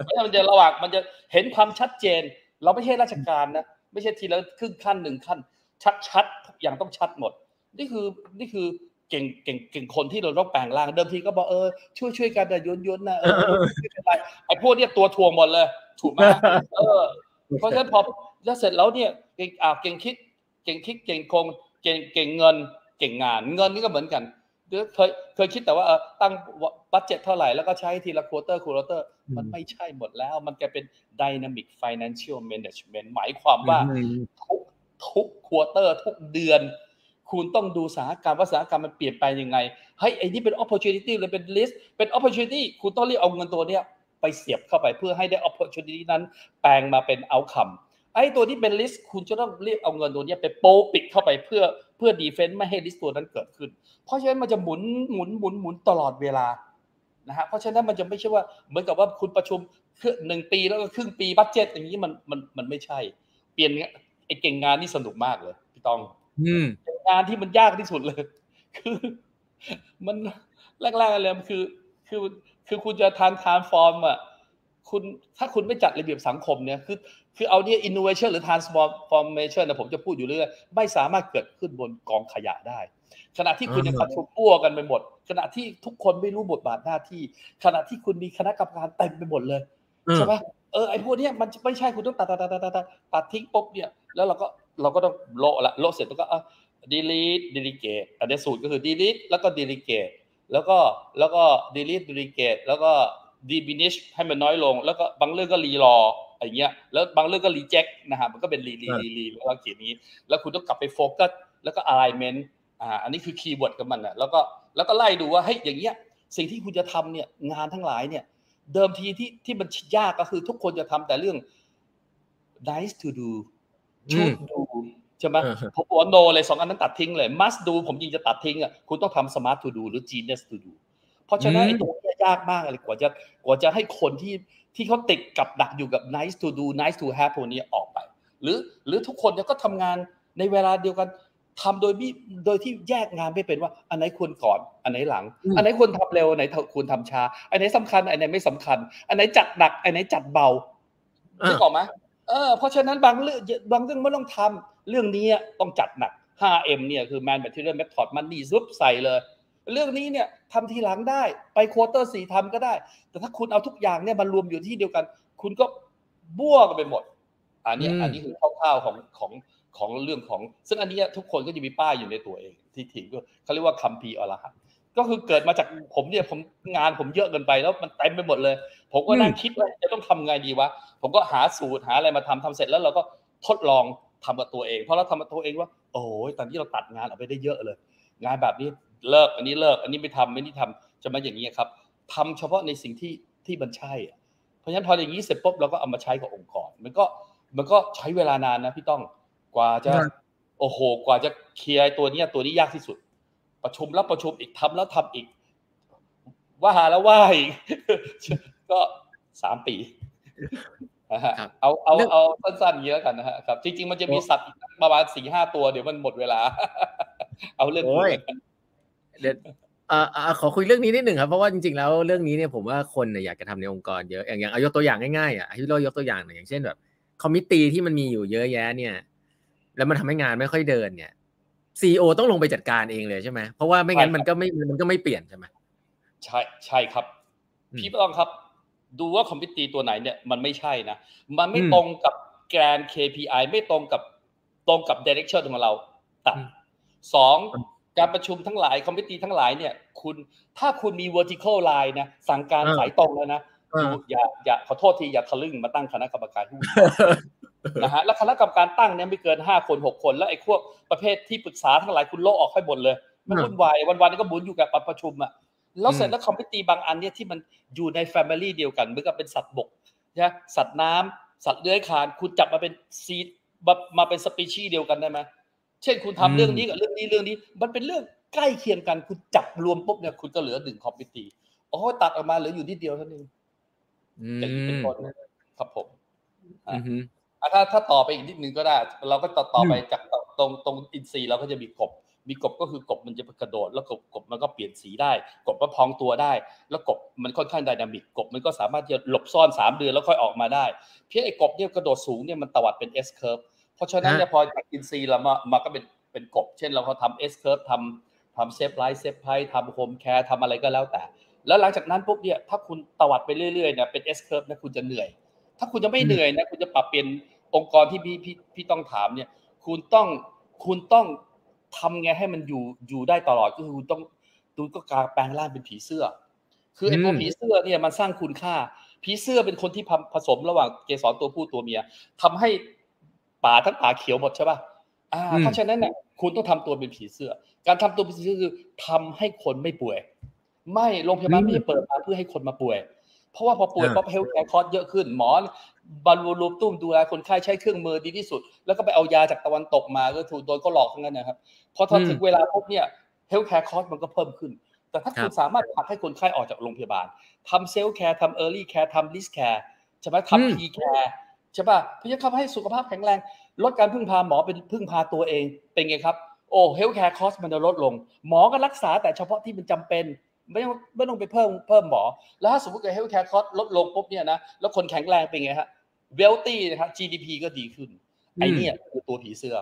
ไม่มันจะระหว่างมันจะเห็นความชัดเจน เราไม่ใช่ราชการนะไม่ใช่ทีละครึ่งขั้นหนึ่งขั้น ชัดชัดทุกอย่างต้องชัดหมด นี่คือนี่คือเก่งเก่งเก่งคนที่เราต้องแปลงร่างเดิมทีก็บอกเออช่วยช่วยกันแต่ยนยนนะเออไม่เป็นไรไอ้พวกเนี้ยตัวทวงหมดเลย ถูกไหมเออ เพราะฉะนั้นพอแล้วเสร็จแล้วเนี่ยเก่งอ่าเก่งคิด เก่งคิดเก่งคงเก่งเก่งเงิน เก่งงาน เงินนี่ก็เหมือนกันเคยเคยคิดแต่ว่าตั้ง budget เท่าไหร่แล้วก็ใช้ทีละ quarter quarter มันไม่ใช่หมดแล้ว มันกลายเป็น dynamic financial management หมายความว่าทุกทุก quarter ทุกเดือน คุณต้องดูสถานการณ์ว่าสถานการณ์มันเปลี่ยนไปยังไงเฮ้ยไอ้นี่เป็น opportunity หรือเป็น risk เป็น opportunity คุณต้องรีบเอาเงินตัวเนี้ยไปเสียบเข้าไปเพื่อให้ได้ opportunity นั้นแปลงมาเป็น outcome ไอ้ตัวที่เป็น list คุณจะต้องรีบเอาเงินตัวนี้ไปโปปิดเข้าไปเพื่อเพื่อดีเฟนต์ไม่ให้ list ตัวนั้นเกิดขึ้น เพราะฉะนั้นมันจะหมุนหมุนหมุนหมุนตลอดเวลานะฮะเพราะฉะนั้นมันจะไม่ใช่ว่าเหมือนกับว่าคุณประชุมหนึ่งปีแล้วก็ครึ่งปีบัตเจ็ตอย่างนี้มันมันมันไม่ใช่ เปลี่ยนไอ้เก่งงานนี่สนุกมากเลยพี่ต้อง งานที่มันยากที่สุดเลย คือ มันแรกๆเลยคือ คือ คือคุณจะทานทานฟอร์มอะคุณถ้าคุณไม่จัดระเบียบสังคมเนี่ยคือ คือเอาเนี่ย innovation หรือ transformation นะผมจะพูดอยู่เรื่อยไม่สามารถเกิดขึ้นบนกองขยะได้ ขณะที่คุณยังประชุมอ้วกันไปหมด ขณะที่ทุกคนไม่รู้บทบาทหน้าที่ ขณะที่คุณมีคณะกรรมการเต็มไปหมดเลยใช่ไหมเออไอ้พวกนี้มันไม่ใช่คุณต้องตัดตัดตัดตัดตัดตัดทิ้งปุ๊บเนี่ย แล้วเราก็เราก็ต้องโละละโละเสร็จแล้วก็อะ delete delegate อันนี้สูตรก็คือ delete แล้วก็ delegate แล้วก็แล้วก็ delete delegate แล้วก็ diminish ให้มันน้อยลง แล้วก็บางเรื่องก็รีรออะไรเงี้ยแล้วบางเรื่องก็ reject นะฮะมันก็เป็นรีรีรีรีแล้วเขียนนี้ แล้วคุณต้องกลับไปโฟกัสแล้วก็ alignment อ่าอันนี้คือ keyword กับมันนะแล้วก็แล้วก็ไล่ดูว่าเฮ้ยอย่างเงี้ยสิ่งที่คุณจะทำเนี่ยงานทั้งหลายเนี่ย เดิมทีที่ที่มันยากก็คือทุกคนจะทำแต่เรื่อง nice to do should do ใช่ไหมผมบอก no เลยสองอันนั้นตัดทิ้งเลย must do ผมยิงจะตัดทิ้งอะคุณต้องทำ smart to do หรือ genius to do เพราะฉะนั้นไอ้ตรงนี้ยากมากเลยกว่าจะกว่าจะให้คนที่ที่เขาติดกับดักอยู่กับ nice to do nice to have พวกนี้ออกไป หรือหรือทุกคนเนี่ยก็ทำงานในเวลาเดียวกันทำโดยมีโดยที่แยกงานไม่เป็นว่า อันไหนควรก่อน อันไหนหลัง อันไหนควรทำเร็วอันไหนควรทำช้า อันไหนสำคัญ อันไหนไม่สำคัญ อันไหนจัดหนัก อันไหนจัดเบานึกออกไหม เออเพราะฉะนั้นบางเรื่องบางเรื่องไม่ต้องทำเรื่องนี้ต้องจัดหนัก 5M เนี่ยคือ Man Material Method มันนี่ซุปใส่เลย เรื่องนี้เนี่ยทำทีหลังได้ไปควอเตอร์สี่ทำก็ได้ แต่ถ้าคุณเอาทุกอย่างเนี่ยมันรวมอยู่ที่เดียวกัน คุณก็บ้วกันไปหมด อันนี้อันนี้คือคร่าวๆของของของเรื่องของ ซึ่งอันนี้ทุกคนก็จะมีป้ายอยู่ในตัวเองที่ถิ่ก็เขาเรียกว่าคัมภีร์อรหันต์ ก็คือเกิดมาจากผมเนี่ยผมงานผมเยอะเกินไปแล้วมันเต็มไปหมดเลย ผมก็นั่งคิดว่าจะต้องทำไงดีวะผมก็หาสูตรหาอะไรมาทำทำเสร็จแล้วเราก็ทดลองทำกับตัวเองเพราะเราทำกับตัวเองว่า โอ้ยตอนนี้เราตัดงานออกไปได้เยอะเลย งานแบบนี้เลิกอันนี้เลิก อันนี้ไม่ทำไม่นี่ทำจะมาอย่างนี้ครับทำเฉพาะในสิ่งที่ที่มันใช่เพราะฉะนั้นพออย่างนี้เสร็จปุ๊บเราก็เอามาใช้กับองค์กร มันก็มันก็ใช้เวลานานนะพี่ต้องกว่าจะโอ้โห กว่าจะเคลียร์ตัวนี้ตัวนี้ยากที่สุด ประชุมแล้วประชุมอีกทำแล้วทำอีก ว่าหาแล้วว่าอีกก็สามปีนะฮะเอาเอาเอาสั้นๆเยอะกันนะฮะครับ จริง ๆ มันจะมีสัตว์ประมาณสี่ห้าตัวเดี๋ยวมันหมดเวลา เอาเรื่องเดี๋ยวอ่าขอคุยเรื่องนี้นิดหนึ่งครับเพราะว่าจริงๆแล้วเรื่องนี้เนี่ยผมว่าคนเนี่ยอยากจะทำในองค์กรเยอะอย่างอย่างเอายกตัวอย่างง่ายๆอะที่เรายกตัวอย่างอย่างเช่นแบบคอมมิตี้ที่มันมีอยู่เยอะแยะเนี่ย แล้วมันทำให้งานไม่ค่อยเดินเนี่ย ซีอต้องลงไปจัดการเองเลยใช่ไหมเพราะว่าไม่งั้นมันก็ไม่มันก็ไม่เปลี่ยนใช่ไหมใช่ใช่ครับ พี่ต้องครับ ดูว่าคอมพิวตี้ตัวไหนเนี่ยมันไม่ใช่นะ มันไม่ตรงกับแกรน KPI ไม่ตรงกับตรงกับ direction ของเราตัดสองการประชุมทั้งหลายคอมพิวตี้ทั้งหลายเนี่ย คุณถ้าคุณมี vertical line นะสั่งการสายตรงแล้วนะอย่าอย่าขอโทษทีอย่าทะลึ่งมาตั้งคณะกรรมการหุ้ นนะฮะแล้วคณะกรรมการตั้งเนี่ยไม่เกินห้าคนหกคน แล้วไอ้พวกประเภทที่ปรึกษาทั้งหลายคุณโละออกให้หมดเลยมันวุ่นวายวันๆก็วุ่นอยู่กับประชุมอะแล้วเสร็จแล้ว committee บางอันเนี่ยที่มันอยู่ใน family เดียวกันเหมือนกับเป็นสัตว์บกนะสัตว์น้ำสัตว์เลื้อยคลานคุณจับมาเป็นซีดมาเป็นสปีชีส์เดียวกันได้ไหมเช่นคุณทำเรื่องนี้กับเรื่องนี้เรื่องนี้ มันเป็นเรื่องใกล้เคียงกันคุณจับรวมปุ๊บเนี่ยคุณก็เหลือหนึ่ง committee โอ้ตัดออกมาเหลืออยู่นิดเดียวเท่านั้นเองอย่างนี้เป็นคนครับผม ถ้าถ้าต่อไปอีกนิดนึงก็ได้ เราก็ต่อต่อไปจากตรงตรงอินทรีเราก็จะมีกบ มีกบก็คือกบมันจะกระโดด แล้วกบกบมันก็เปลี่ยนสีได้ กบมันพองตัวได้ แล้วกบมันค่อนข้าง dynamic กบมันก็สามารถจะหลบซ่อนสามเดือนแล้วค่อยออกมาได้ เพียงไอ้กบเนี่ยกระโดดสูงเนี่ยมันตวัดเป็น S curve เพราะฉะนั้นเนี่ยพอจากอินทรีเรามามาก็เป็นเป็นกบ เช่นเราเขาทำ S curve ทำทำ save life save ไพทำโฮมแคร์ทำอะไรก็แล้วแต่ แล้วหลังจากนั้นปุ๊บเนี่ยถ้าคุณตวัดไปเรื่อยๆเนี่ยเป็น S curve นะคุณจะเหนื่อย ถ้าคุณจะไม่เหนื่อยนะคุณจะปรับเปลี่ยน องค์กรที่พี่พี่พี่ต้องถามเนี่ย คุณต้องคุณต้องทำไงให้มันอยู่อยู่ได้ตลอดก็คือคุณต้องดูก็การแปลงร่างเป็นผีเสื้อ คือไอ้ตัวผีเสื้อเนี่ยมันสร้างคุณค่า ผีเสื้อเป็นคนที่ผสมระหว่างเกสรตัวผู้ตัวเมียทำให้ป่าทั้งป่าเขียวหมดใช่ป่ะอ่า เพราะฉะนั้นเนี่ยคุณต้องทำตัวเป็นผีเสื้อ การทำตัวเป็นผีเสื้อคือทำให้คนไม่ป่วย ไม่โรงพยาบาลไม่ได้เปิดมาเพื่อให้คนมาป่วย เพราะว่าพอป่วยปั๊บ healthcare cost เยอะขึ้น หมอบรรลุรูปตุ้มดูแลคนไข้ใช้เครื่องมือดีที่สุด แล้วก็ไปเอายาจากตะวันตกมาก็ถูกโดนก็หลอกทั้งนั้นนะครับพอถึงเวลาพบเนี่ย healthcare cost มันก็เพิ่มขึ้น แต่ถ้าคุณสามารถผลักให้คนไข้ออกจากโรงพยาบาลทำ self care ทำ early care ทำ risk care ใช่ไหมทำ pre careใช่ป่ะเพื่อจะทำให้สุขภาพแข็งแรง ลดการพึ่งพาหมอเป็นพึ่งพาตัวเองเป็นไงครับโอ้ healthcare cost มันจะลดลง หมอก็รักษาแต่เฉพาะที่มันจำเป็น ไม่ต้องไม่ต้องไปเพิ่มเพิ่มหมอ แล้วถ้าสมมติเกิด healthcare cost ลดลงปุ๊บเนี่ยนะแล้วคนแข็งแรงเป็นไงฮะ wealthy นะครับ GDP ก็ดีขึ้นไอ้นี่คือตัวผีเสื้อ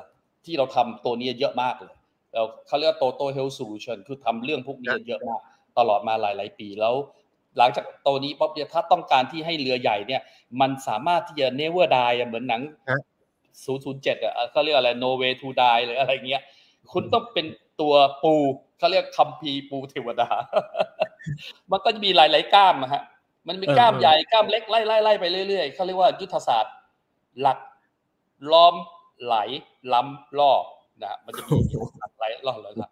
ที่เราทำตัวนี้เยอะมากเลยเราเขาเรียกว่า total health solution คือทำเรื่องพวกนี้เยอะมาก ตลอดมาหลาย ๆ ปีแล้ว หลังจากตัวนี้ป๊อบเนี่ยถ้าต้องการที่ให้เรือใหญ่เนี่ย มันสามารถที่จะ never die เหมือนหนัง 007 อะเขาเรียกอะไร no way to die หรืออะไรเงี้ย คุณต้องเป็นตัวปูเขาเรียกคัมภีร์ปูเทวดา มันก็จะมีหลายๆก้ามฮะมันมีกล้ามใหญ่กล้ามเล็กไล่ไล่ไล่ไปเรื่อยๆเขาเรียกว่ายุทธศาสตร์ หลักล้อมไหลล้ำล่อนะมันจะมีไหลล่อเลยครับ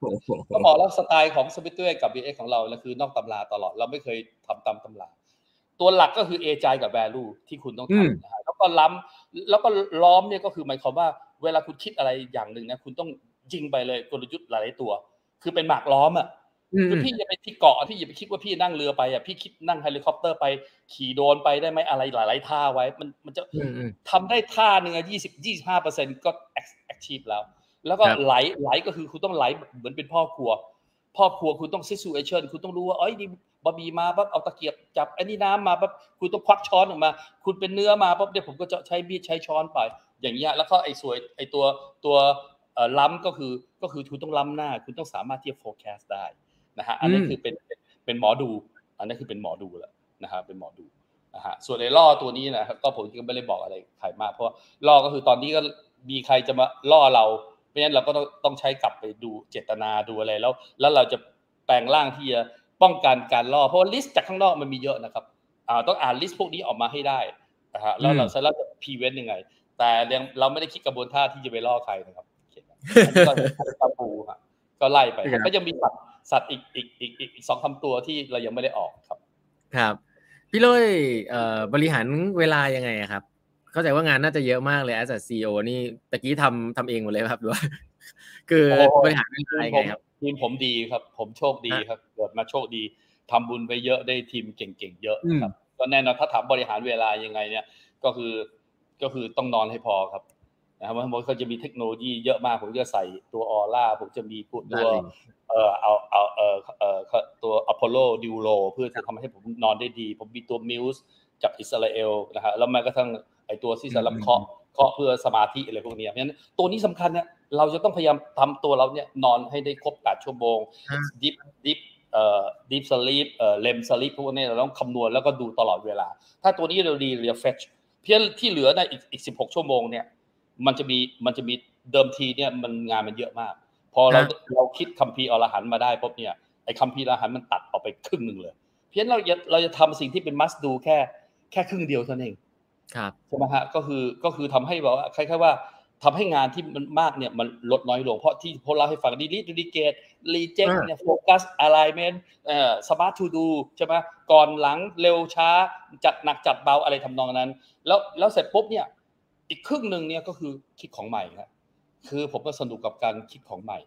ก็บอกแล้วสไตล์ของสมิติเวชกับบีเอของเราคือนอกตำราตลอดเราไม่เคยทำตามตำราตัวหลักก็คือ agile กับ value ที่คุณต้องทำนะแล้วก็ล้ำแล้วก็ล้อมเนี่ยก็คือหมายความว่า เวลาคุณคิดอะไรอย่างหนึ่งนะคุณต้องยิงไปเลยกลยุทธ์หลายๆตัว คือเป็นหมากล้อมอะ คือพี่อย่าไปที่เกาะพี่อย่าไปคิดว่าพี่นั่งเรือไปอะพี่คิดนั่งเฮลิคอปเตอร์ไป ขี่โดรนไปได้ไหมอะไรหลาย ๆ ท่าไว้ มันมันจะทำได้ท่าหนึ่งยี่สิบยี่สิบห้าเปอร์เซ็นต์ก็แอคทีฟแล้ว แล้วก็ไหลไหลก็คือคุณต้องไหลเหมือนเป็นพ่อครัว พ่อครัวคุณต้องซิสูเอเชนคุณต้องรู้ว่าเอ้ยนี่บะบีมาปั๊บเอาตะเกียบจับไอ้นี่น้ำมาปั๊บคุณต้องควักช้อนออกมา คุณเป็นเนื้อมาปั๊บเดี๋ยวผมก็จะใช้มีดใช้ช้อนไป อย่างเงี้ยแล้วก็ไอ้สวยไอ้ตัวตัวล้ำก็คือก็คือคุณต้องล้ำหน้า คุณต้องสามารถที่จะ forecast ได้ นะฮะอันนี้คือเป็นเป็นหมอดู อันนี้คือเป็นหมอดูแล้วนะฮะเป็นหมอดูนะฮะส่วนในล่อตัวนี้นะครับก็ผมก็ไม่ได้บอกอะไรใครมากเพราะล่อก็คือตอนนี้ก็มีใครจะมาล่อเราเพราะฉะนั้นเราก็ต้องต้องใช้กลับไปดูเจตนาดูอะไรแล้ว แล้วเราจะแปลงร่างที่จะป้องกันการล่อเพราะ risk จากข้างนอกมันมีเยอะนะครับอ่าต้องอ่าน risk พวกนี้ออกมาให้ได้นะฮะแล้วเราจะแล้วจะ prevent ยังไง แต่ยังเราไม่ได้คิดกระบวนท่าที่จะไปล่อใครนะครับอันนี้ก็ตะปูก็ไล่ไปก็ยังมีสัตว์ สัตว์อีกอีกอีกอีกสองคำตัวที่เรายังไม่ได้ออกครับ ครับพี่ลอยเอ่อบริหารเวลายังไงครับคเข้าใจว่างานน่าจะเยอะมากเลยแอสซีโอนี่ตะกี้ทำทำเองหมดเลยครับหรือว่าคือบริหารเป็นไงครับทีมผมดีครับ ผมโชคดีครับเกิดมาโชคดีทำบุญไปเยอะได้ทีมเก่งๆเยอะครับก็แน่นอนถ้าถามบริหารเวลายังไงเนี่ย ก็คือก็คือต้องนอนให้พอครับนะครับมันก็จะมีเทคโนโลยีเยอะมากผมจะใส่ตัวออร่าผมจะมีตัว เอ่อเอาเอาเอ่อเอ่อตัว Apollo Neuro เพื่อจะทำให้ผมนอนได้ดี ผมมีตัว Muse จากอิสราเอลนะฮะแล้วแม้กระทั่งไอตัวที่สำหรับเคาะเคาะเพื่อสมาธิอะไรพวกนี้เพราะฉะนั้นตัวนี้สำคัญเนี่ยเราจะต้องพยายามทำตัวเราเนี่ยนอนให้ได้ครบ8ชั่วโมง deep deep เอ่อ deep sleep เอ่อ REM sleep พวกนี้เราต้องคำนวณแล้วก็ดูตลอดเวลา ถ้าตัวนี้เราดี refresh เพียงที่เหลือในอีกอีกสิบหกชั่วโมงเนี่ยมันจะมีมันจะมีเดิมทีเนี่ยมันงานมันเยอะมาก พอเราเราคิดคัมภีร์อรหันต์มาได้ปุ๊บเนี่ยไอ้คัมภีร์อรหันต์มันตัดออกไปครึ่งหนึ่งเลย เพียงเราจะเราจะทำสิ่งที่เป็น must do แค่แค่ครึ่งเดียวเท่านั้นเองครับใช่ไหมฮะก็คือก็คือทำให้แบบว่าคล้ายๆว่าทำให้งานที่มันมากเนี่ยมันลดน้อยลงเพราะที่พวกเราให้ฟัง delete delegate reject เนี่ย focus alignment เอ่อ smart to do ใช่ไหมก่อนหลังเร็วช้าจัดหนักจัดเบาอะไรทำนองนั้น แล้วแล้วเสร็จปุ๊บเนี่ยอีกครึ่งหนึ่งเนี่ยก็คือคิดของใหม่ครับ คือผมก็สนุกกับการคิดของใหม่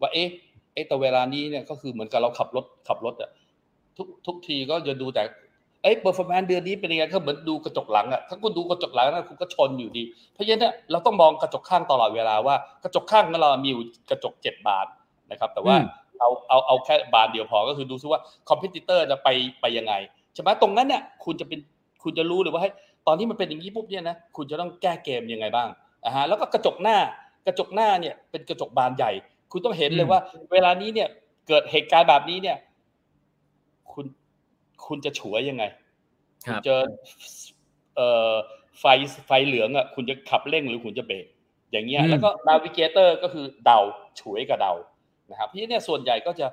ว่าเอ๊ะเอ๊ะแต่เวลานี้เนี่ยก็คือเหมือนกับเราขับรถขับรถอะทุกทุกทีก็จะดูแต่เอ้ย performance เดือนนี้เป็นยังไงก็เหมือนดูกระจกหลังอะถ้าคุณดูกระจกหลังนะคุณก็ชนอยู่ดี เพราะฉะนั้นเนี่ยเราต้องมองกระจกข้างตลอดเวลาว่ากระจกข้างของเรามีอยู่กระจกเจ็ดบานนะครับ แต่ว่าเอาเอาเอาแค่บานเดียวพอก็คือดูซิว่าcompetitor จะไปไปยังไงใช่ไหมตรงนั้นเนี่ยคุณจะเป็นคุณจะรู้เลยว่าให้ตอนที่มันเป็นอย่างนี้ปุ๊บเนี่ยนะคุณจะต้องแก้เกมยังไงบ้างอ่าฮะแล้วก็กระจกหน้า กระจกหน้าเนี่ยเป็นกระจกบานใหญ่ คุณต้องเห็นเลยว่า เวลานี้เนี่ย เกิดเหตุการณ์แบบนี้เนี่ย คุณคุณจะฉวยยังไงคุณจะเอ่อไฟไฟเหลืองอะคุณจะขับเร่งหรือคุณจะเบรกอย่างเงี้ยแล้วก็ navigator ก็คือเดาฉวยกับเดานะครับที่เนี่ยส่วนใหญ่ก็จะ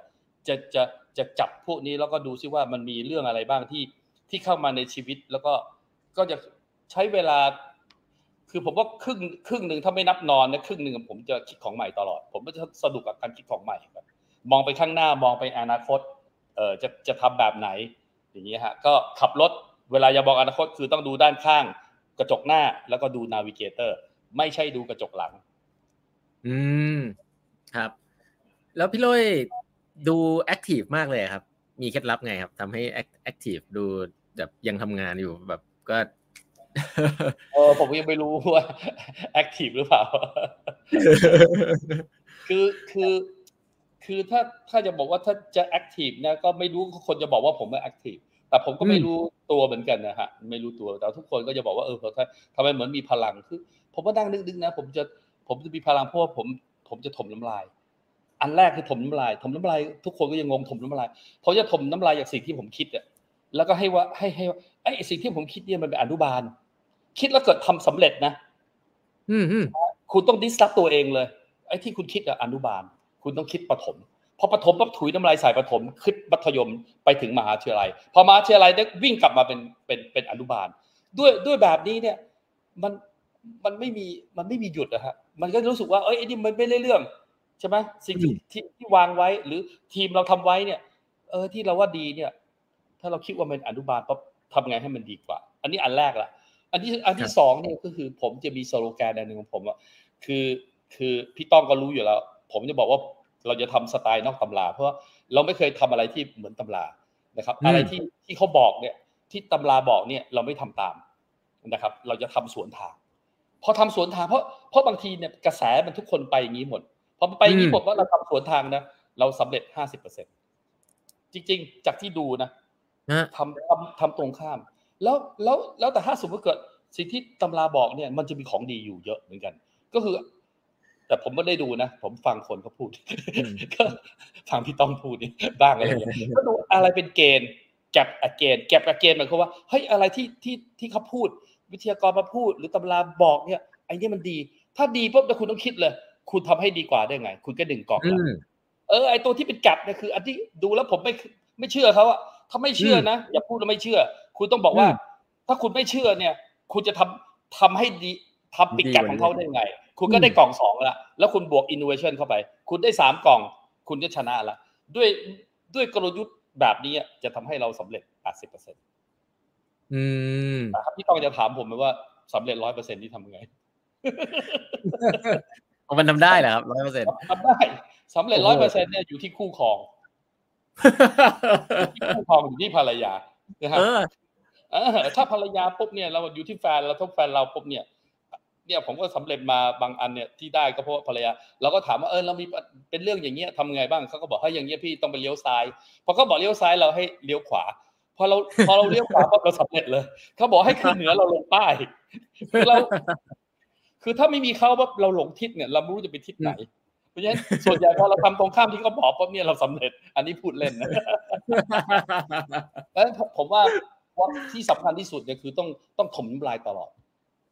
จะจะจะจับพวกนี้แล้วก็ดูซิว่ามันมีเรื่องอะไรบ้างที่ที่เข้ามาในชีวิตแล้วก็ก็จะใช้เวลา คือผมว่าครึ่งครึ่งหนึ่งถ้าไม่นับนอนนะครึ่งหนึ่งผมจะคิดของใหม่ตลอด ผมก็จะสนุกกับการคิดของใหม่แบบมองไปข้างหน้ามองไปอนาคตเออจะจะทำแบบไหน อย่างเงี้ฮะก็ขับรถเวลาจะบอกอนาคตคือต้องดูด้านข้าง กระจกหน้าแล้วก็ดู navigator ไม่ใช่ดูกระจกหลัง อืมครับ แล้วพี่ลุยดู active มากเลยครับ มีเคล็ดลับไงครับทำให้ active ดูแบบยังทำงานอยู่แบบก็ เออผมยังไม่รู้ว่า active หรือเปล่า คือคือคือถ้าถ้าจะบอกว่าถ้าจะ active เนี่ยก็ไม่รู้คนจะบอกว่าผมไม่ activeแต่ผมก็ไม่รู้ตัวเหมือนกันนะฮะไม่รู้ตัวแต่ทุกคนก็จะบอกว่าเออทำไมเหมือนมีพลังคือ ผมก็นั่งนึกๆนะ ผมจะผมจะมีพลังเพราะว่าผมผมจะถมน้ำลาย อันแรกคือถมน้ำลายถมน้ำลายทุกคนก็ยังงงถมน้ำลายผมจะถมน้ำลายจากสิ่งที่ผมคิดอะแล้วก็ให้ว่าให้ให้ไอ้สิ่งที่ผมคิดเนี่ยมันเป็นอนุบาล คิดแล้วเกิดทำสำเร็จนะอืมคุณต้องดิสซับตัวเองเลย ไอ้ที่คุณคิดอะอนุบาล คุณต้องคิดปฐมพอปฐมปั๊บถุยน้ำลายใส่ปฐมขึ้นมัธยมไปถึงมหาวิทยาลัย พอมหาวิทยาลัยได้วิ่งกลับมาเป็นเป็นเป็นอนุบาล ด้วยด้วยแบบนี้เนี่ย มันมันไม่มีมันไม่มีหยุดนะฮะมันก็รู้สึกว่าเอ้ยไอ้นี่มันไม่ได้เรื่องใช่ไหมสิ่งที่ที่ที่วางไว้หรือทีมเราทำไว้เนี่ย เออที่เราว่าดีเนี่ย ถ้าเราคิดว่าเป็นอนุบาลปั๊บทำไงให้มันดีกว่า อันนี้อันแรกละ อันที่อันที่สองเนี่ยก็คือผมจะมีสโลแกนอันหนึ่งของผมอะคือคือพี่ต้องก็รู้อยู่แล้ว ผมจะบอกว่าเราจะทำสไตล์นอกตำราเพราะเราไม่เคยทำอะไรที่เหมือนตำรานะครับ อะไรที่ที่เขาบอกเนี่ย ที่ตำราบอกเนี่ยเราไม่ทำตามนะครับ เราจะทำสวนทางพอทำสวนทางเพราะเพราะบางทีเนี่ยกระแสมันทุกคนไปอย่างนี้หมดพอไปอย่างนี้หมดว่าเราทำสวนทางนะเราสำเร็จห้าสิบเปอร์เซ็นจริง ๆ จากที่ดูนะทำทำทำตรงข้าม แล้วแล้วแล้วแต่ถ้าสมมติเกิดสิ่งที่ตำราบอกเนี่ย มันจะมีของดีอยู่เยอะเหมือนกัน ก็คือ แต่ผมไม่ได้ดูนะ ผมฟังคนเขาพูด ก็ฟังพี่ต้องพูดนี่บ้างอะไรอย่างเงี้ยก็ดูอะไรเป็นเกณฑ์แก็บอเกณฑ์แก็บอเกณฑ์หมายความว่าเฮ้ยอะไรที่ที่ที่เขาพูด วิทยากรมาพูด หรือตำราบอกเนี่ยไอ้นี่มันดี ถ้าดีปุ๊บแต่คุณต้องคิดเลย คุณทำให้ดีกว่าได้ไง คุณก็ดึงกรอบเออไอตัวที่เป็นแก็บเนี่ยคือ อันที่ดูแล้วผมไม่ไม่เชื่อเขาอะถ้าไม่เชื่อนะอย่าพูดแล้วไม่เชื่อ คุณต้องบอกว่า ถ้าคุณไม่เชื่อเนี่ย คุณจะทำทำให้ดีทำปิดแก็บของเขาได้ไง คุณก็ได้กล่องสองแล้วแล้วคุณบวกอินโนเวชันเข้าไป คุณได้สามกล่อง คุณก็ชนะละด้วยด้วยกลยุทธ์แบบนี้จะทำให้เราสำเร็จแปดสิบเปอร์เซ็นต์อืมครับพี่ต้องจะถามผมไหมว่าสำเร็จร้อยเปอร์เซ็นต์ที่ทำไงมันทำได้เหรอครับร้อยเปอร์เซ็นต์ทำได้สำเร็จร้อยเปอร์เซ็นต์เนี่ยอยู่ที่คู่ครองคู่ครองอยู่ที่ภรรยานะครับ ถ้าภรรยาปุ๊บเนี่ยเราอยู่ที่แฟนเราทุกแฟนเราปุ๊บเนี่ย เนี่ยผมก็สำเร็จมาบางอันเนี่ยที่ได้ก็เพราะภรรยาเราก็ถามว่าเออเรามีเป็นเรื่องอย่างเงี้ยทำไงบ้างเขาก็บอกให้อย่างเงี้ยพี่ต้องไปเลี้ยวซ้ายพอเขาบอกเลี้ยวซ้ายเราให้เลี้ยวขวาพอเราพอเราเลี้ยวขวาปุ๊บเราสำเร็จเลยเขาบอกให้ขึ้นเหนือเราลงใต้คือเราคือถ้าไม่มีเขาปุ๊บเราหลงทิศเนี่ย เราไม่รู้จะไปทิศไหนเพราะฉะนั้นส่วนใหญ่พอเราทำตรงข้ามที่เขาบอกปุ๊บเนี่ยเราสำเร็จ อันนี้พูดเล่นนะแล้วผมว่า ว่าที่สำคัญที่สุดเนี่ยคือต้องต้องถมน้ำลายตลอด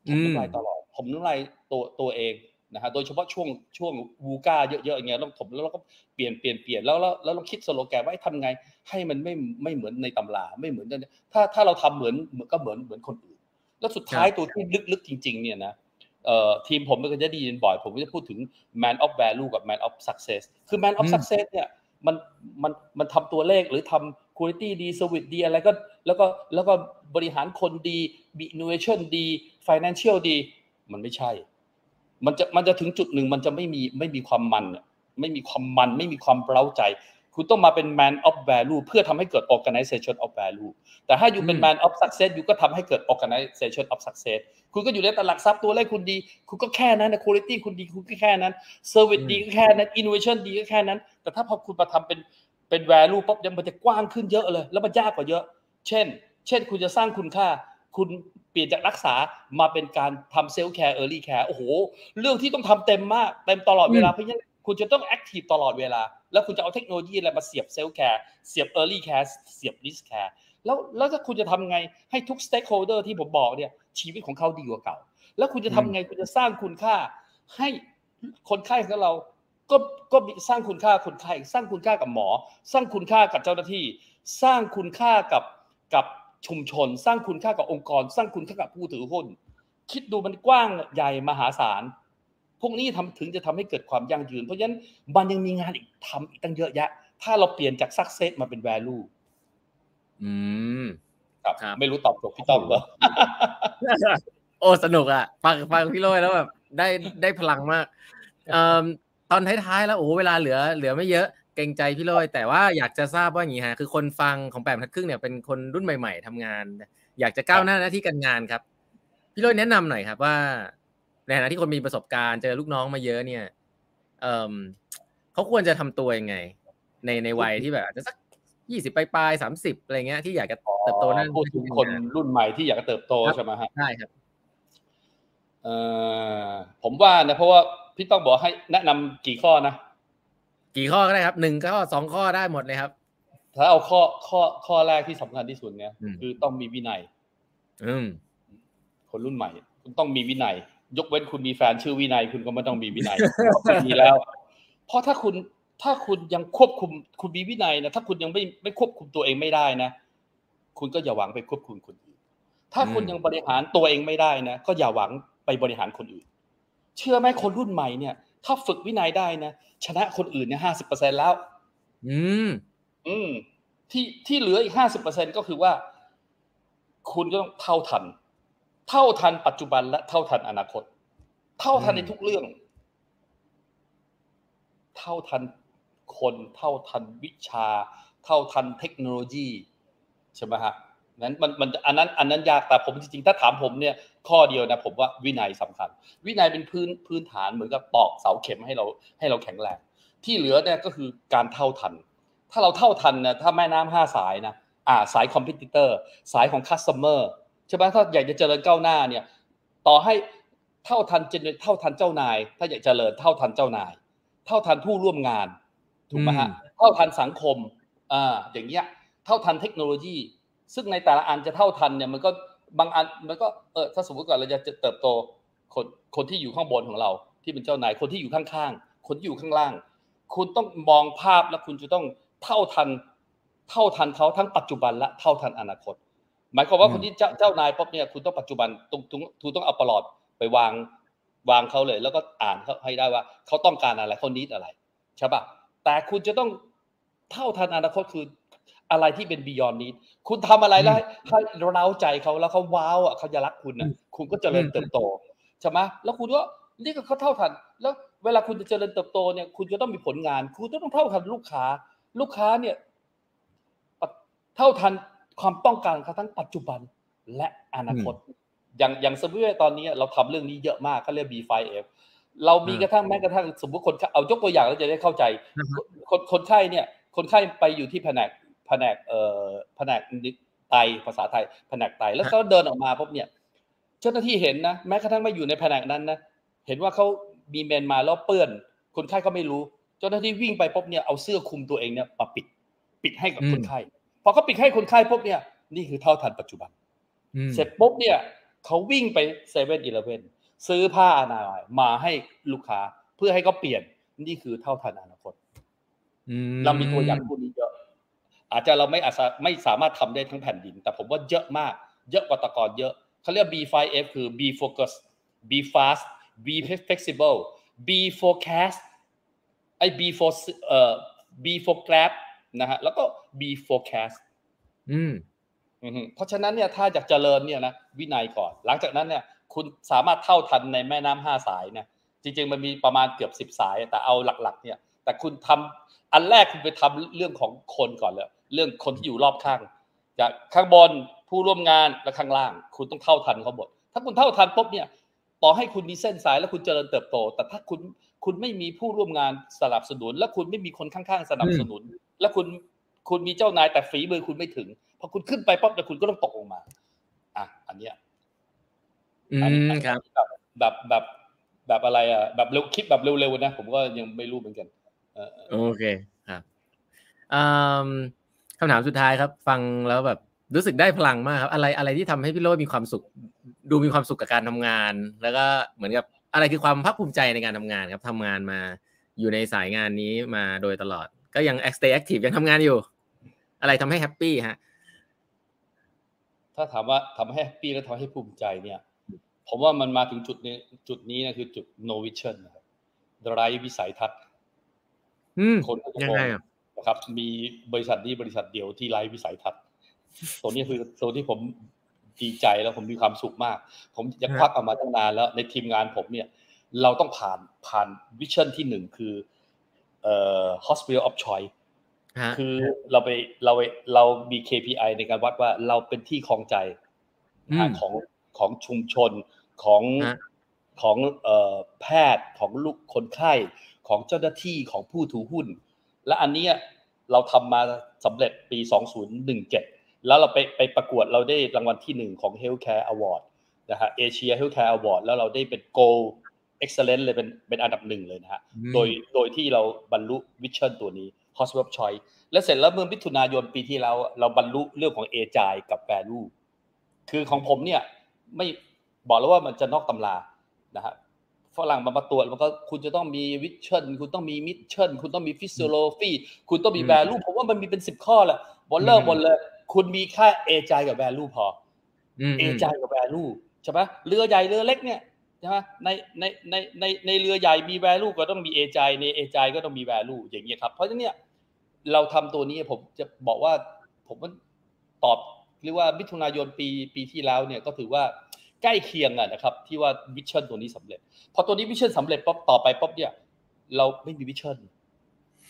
ถมน้ำลายตลอดถมน้ำลายตัวตัวเองนะฮะโดยเฉพาะช่วงช่วงวูก้าเยอะๆอย่างเงี้ยต้องถมแล้วเราก็เปลี่ยนเปลี่ยนเปลี่ยนแล้วแล้วแล้วเราคิดสโลแกนว่าทำไง ให้มันไม่ไม่เหมือนในตำราไม่เหมือนถ้าถ้าเราทำเหมือนก็เหมือนเหมือนคนอื่น แล้วสุดท้ายตัวที่ลึกๆจริง ๆ เนี่ยนะเอ่อทีมผมก็จะได้ยินบ่อย ผมก็จะพูดถึง man of value กับ man of success คือ man of success เนี่ยมันมันมันทำตัวเลขหรือทำ คุณภาพดีสวิตดีอะไรก็แล้วก็แล้วก็บริหารคนดีมี innovation ดี financial ดี มันไม่ใช่ มันจะมันจะถึงจุดหนึ่งมันจะไม่มีไม่มีความมันไม่มีความมันไม่มีความเร้าใจ คุณต้องมาเป็น man of value เพื่อทำให้เกิด organization of value แต่ถ้าอยู่เป็น man of success อยู่ก็ทำให้เกิด organization of success คุณก็อยู่ในตลาดซับตัวเลขคุณดี คุณก็แค่นั้นนะ quality คุณดีคุณก็แค่นั้น service ดีก็แค่นั้น innovation ดีก็แค่นั้น แต่ถ้าพอคุณมาทำเป็น เป็น value ปุ๊บมันจะกว้างขึ้นเยอะเลย แล้วมันยากกว่าเยอะ เช่น เช่นคุณจะสร้างคุณค่า คุณเปลี่ยนจากรักษามาเป็นการทำ self care early care โอ้โห เรื่องที่ต้องทำเต็มมากเต็มตลอดเวลาเพราะฉะนั้นคุณจะต้อง active ตลอดเวลา แล้วคุณจะเอาเทคโนโลยีอะไรมาเสียบ self care เสียบ early care เสียบ risk care แล้วแล้วถ้าคุณจะทำไงให้ทุก stakeholder ที่ผมบอกเนี่ยชีวิตของเขาดีกว่าเก่า แล้วคุณจะทำไงคุณจะสร้างคุณค่าให้คนไข้ของเรา ก็ก็สร้างคุณค่าคนไข้สร้างคุณค่ากับหมอ สร้างคุณค่ากับเจ้าหน้าที่ สร้างคุณค่ากับกับชุมชน สร้างคุณค่ากับองค์กร สร้างคุณค่ากับผู้ถือหุ้น คิดดูมันกว้างใหญ่มหาศาลพวกนี้ทำถึงจะทำให้เกิดความยั่งยืน เพราะฉะนั้นมันยังมีงานอีกทำอีกตั้งเยอะแยะ ถ้าเราเปลี่ยนจากซักเซสมาเป็นแวลูอืมครับไม่รู้ตอบจบพี่ต้อมเหรอโอ้สนุกอะฟังฟังพี่โรยแล้วแบบได้ได้พลังมาก ตอนท้ายๆแล้วโอ้เวลาเหลือเหลือไม่เยอะเกรงใจพี่โรยแต่ว่าอยากจะทราบว่าอย่างนี้ฮะคือคนฟังของแปดทัดครึ่งเนี่ยเป็นคนรุ่นใหม่ ๆทำงาน อยากจะก้าวหน้าหน้าที่การงานครับ พี่โรยแนะนำหน่อยครับว่าในฐานะที่คนมีประสบการณ์เจอลูกน้องมาเยอะเนี่ยเออเขาควรจะทำตัวยังไง ในในวัยที่แบบอาจจะสักยี่สิบปลายสามสิบอะไรเงี้ยที่อยากจะเติบโตนั่นพูดถึงคนรุ่นใหม่ที่อยากจะเติบโตใช่ไหมครับใช่ครับเอ่อผมว่านะเพราะว่า พี่ต้องบอกให้แนะนำกี่ข้อนะ กี่ข้อก็ได้ครับหนึ่งข้อสองข้อได้หมดเลยครับ ถ้าเอาข้อข้อข้อแรกที่สำคัญที่สุดเนี่ย คือต้องมีวินัย อืมคนรุ่นใหม่ คุณต้องมีวินัย ยกเว้นคุณมีแฟนชื่อวินัย คุณก็ไม่ต้องมีวินัยมีแล้ว เพราะถ้าคุณถ้าคุณยังควบคุมคุณมีวินัยนะถ้าคุณยังไม่ไม่ควบคุมตัวเองไม่ได้นะ คุณก็อย่าหวังไปควบคุมคนอื่น ถ้าคุณยังบริหารตัวเองไม่ได้นะ ก็อย่าหวังไปบริหารคนอื่น เชื่อไหมคนรุ่นใหม่เนี่ย ถ้าฝึกวินัยได้นะชนะคนอื่นเนี่ยห้าสิบเปอร์เซ็นแล้ว อืม อืม ที่ที่เหลืออีกห้าสิบเปอร์เซ็นก็คือว่า คุณก็ต้องเท่าทัน เท่าทันปัจจุบันและเท่าทันอนาคต เท่าทันในทุกเรื่อง เท่าทันคน เท่าทันวิชา เท่าทันเทคโนโลยีใช่ไหมฮะ นั้นมันมันอันนั้นอันนั้นยากแต่ผมจริงๆถ้าถามผมเนี่ยข้อเดียวนะผมว่าวินัยสำคัญ วินัยเป็นพื้นพื้นฐานเหมือนกับตอกเสาเข็มให้เราให้เราแข็งแรงที่เหลือเนี่ยก็คือการเท่าทัน ถ้าเราเท่าทันนะถ้าแม่น้ำห้าสายนะอ่าสายคอมพิวเตอร์สายของคัสเตอร์ใช่ไหมถ้าอยากจะเจริญก้าวหน้าเนี่ยต่อให้เท่าทันเจนเท่าทันเจ้านาย ถ้าอยากเจริญเท่าทันเจ้านาย เท่าทันผู้ร่วมงานถูกไหมฮะเท่าทันสังคมอ่าอย่างเงี้ยเท่าทันเทคโนโลยี ซึ่งในแต่ละอันจะเท่าทันเนี่ยมันก็บางอันมันก็เออถ้าสมมติก่อนเราจะเติบโตคนคนที่อยู่ข้างบนของเรา ที่เป็นเจ้านายคนที่อยู่ข้างๆคนที่อยู่ข้างล่าง คุณต้องมองภาพแล้วคุณจะต้องเท่าทัน เท่าทันเขาทั้งปัจจุบันและเท่าทันอนาคต หมายความว่าคนที่เจ้าเจ้านายป๊บเนี่ยคุณต้องปัจจุบันตรงตรงคุณต้องเอาปลอดไปวางวางเขาเลย แล้วก็อ่านเขาให้ได้ว่าเขาต้องการอะไรเขานิดอะไรใช่ปะแต่คุณจะต้องเท่าทันอนาคตคือ อะไรที่เป็น beyond need คุณทำอะไรแล้วให้เร้าใจเขาแล้วเขาว้าวอะเขาจะรักคุณอะคุณก็เจริญเติบโตใช่ไหมแล้วคุณก็นี่ก็เขาเท่าทัน แล้วเวลาคุณจะเจริญเติบโตเนี่ย คุณจะต้องมีผลงาน คุณต้องเท่าทันลูกค้า ลูกค้าเนี่ยเท่าทันความต้องการเขาทั้งปัจจุบันและอนาคต อย่างอย่างสมมติว่าตอนนี้เราทำเรื่องนี้เยอะมากเขาเรียก B5F เรามีกระทั่งแม้กระทั่งสมมติคนเอายกตัวอย่างแล้วจะได้เข้าใจ คนคนไข้เนี่ย คนไข้ไปอยู่ที่แผนก แผนกเอ่อแผนกไตภาษาไทยแผนกไตแล้วเขาเดินออกมาปุ๊บเนี่ย เจ้าหน้าที่เห็นนะแม้กระทั่งไม่อยู่ในแผนกนั้นนะเห็นว่าเขามีเมนมาแล้วเปื้อน คนไข้ก็ไม่รู้ เจ้าหน้าที่วิ่งไปปุ๊บเนี่ยเอาเสื้อคลุมตัวเองเนี่ยมาปิด ปิดให้กับคนไข้พอเขาปิดให้คนไข้ปุ๊บเนี่ย นี่คือเท่าทันปัจจุบันเสร็จปุ๊บเนี่ยเขาวิ่งไปเซเว่นอีเลฟเว่นซื้อผ้าอนามัยมาให้ลูกค้าเพื่อให้เขาเปลี่ยน นี่คือเท่าทันอนาคตเรามีตัวอย่างพวกนี้เยอะ อาจจะเราไม่อาจไม่สามารถทำได้ทั้งแผ่นดิน แต่ผมว่าเยอะมาก เยอะกว่าตะกอนเยอะเขาเรียก B5F คือ B focus B fast B flexible B forecast ไอ้ B for เอ่อ B for grab นะฮะแล้วก็ B forecast อืมเพราะฉะนั้นเนี่ยถ้าอยากเจริญเนี่ยนะวินัยก่อน หลังจากนั้นเนี่ยคุณสามารถเท่าทันในแม่น้ำห้าสายเนี่ยจริงๆมันมีประมาณเกือบสิบสาย แต่เอาหลักๆ เนี่ย แต่คุณทำ อันแรกคุณไปทำเรื่องของคนก่อนเลยเรื่องคนที่อยู่รอบข้างจากข้างบนผู้ร่วมงานและข้างล่าง คุณต้องเท่าทันเขาหมดถ้าคุณเท่าทันปุ๊บเนี่ย ต่อให้คุณมีเส้นสายแล้วคุณเจริญเติบโต แต่ถ้าคุณคุณไม่มีผู้ร่วมงานสนับสนุน และคุณไม่มีคนข้างๆสนับสนุน และคุณคุณมีเจ้านายแต่ฝีมือคุณไม่ถึงพอคุณขึ้นไปปั๊บแต่คุณก็ต้องตกลงมา อะ อันเนี้ยอืมครับแบบแบบแบบอะไรอะแบบเร็วคิดแบบเร็วๆนะผมก็ยังไม่รู้เหมือนกัน โอเคครับคำถามสุดท้ายครับ ฟังแล้วแบบรู้สึกได้พลังมากครับ อะไรอะไรที่ทำให้พี่โรจมีความสุข ดูมีความสุขกับการทำงาน แล้วก็เหมือนกับอะไรคือความภาคภูมิใจในการทำงานครับทำงานมาอยู่ในสายงานนี้มาโดยตลอด ก็ยัง stay active ยังทำงานอยู่ อะไรทำให้ happy ฮะถ้าถามว่าทำให้ happy และทำให้ภูมิใจเนี่ย ผมว่ามันมาถึงจุดนี้จุดนี้นะคือจุด no vision นะครับไร้วิสัยทัศน์ คนยังไงนะครับ มีบริษัทนี้บริษัทเดียวที่ไร้วิสัยทัศน์ตัวนี้คือตัวที่ผมดีใจแล้วผมมีความสุขมาก ผมจะควักออกมาตั้งนานแล้วในทีมงานผมเนี่ย เราต้องผ่านผ่านวิชั่นที่หนึ่งคือเอ่อ hospital of choice คือเราไปเราเรามี KPI ในการวัดว่าเราเป็นที่คลองใจของของชุมชนของของแพทย์ของลูกคนไข้ ของเจ้าหน้าที่ของผู้ถือหุ้น และอันนี้เราทำมาสำเร็จปี 2017 แล้วเราไปไปประกวดเราได้รางวัลที่หนึ่งของ Healthcare Award นะฮะเอเชีย Healthcare Award แล้วเราได้เป็น Gold Excellence เลยเป็นเป็นอันดับหนึ่งเลยนะฮะโดยโดยที่เราบรรลุ vision ตัวนี้ Hospital of Choice และเสร็จแล้วเมื่อมิถุนายนปีที่แล้วเราบรรลุเรื่องของ agile กับ value คือของผมเนี่ยไม่บอกแล้วว่ามันจะนอกตำรานะฮะ ฝรั่งมาประตรวจมันก็คุณจะต้องมี vision คุณต้องมี mission คุณต้องมี philosophy คุณต้องมี value ผมว่ามันมีเป็นสิบข้อแหละบอลเลอร์บอลเลยคุณมีแค่ agile กับ value พอ agile กับ value ใช่ไหมเรือใหญ่เรือเล็กเนี่ยใช่ไหมในในในในในเรือใหญ่มี value ก็ต้องมี agile ใน agile ก็ต้องมี value อย่างเงี้ยครับ เพราะฉะนั้นเนี่ยเราทำตัวนี้ผมจะบอกว่าผมมันตอบเรียกว่ามิถุนายนปีปีที่แล้วเนี่ยก็ถือว่า ใกล้เคียงอะนะครับที่ว่า vision ตัวนี้สำเร็จพอตัวนี้ vision สำเร็จปุ๊บต่อไปปุ๊บเนี่ย เราไม่มี vision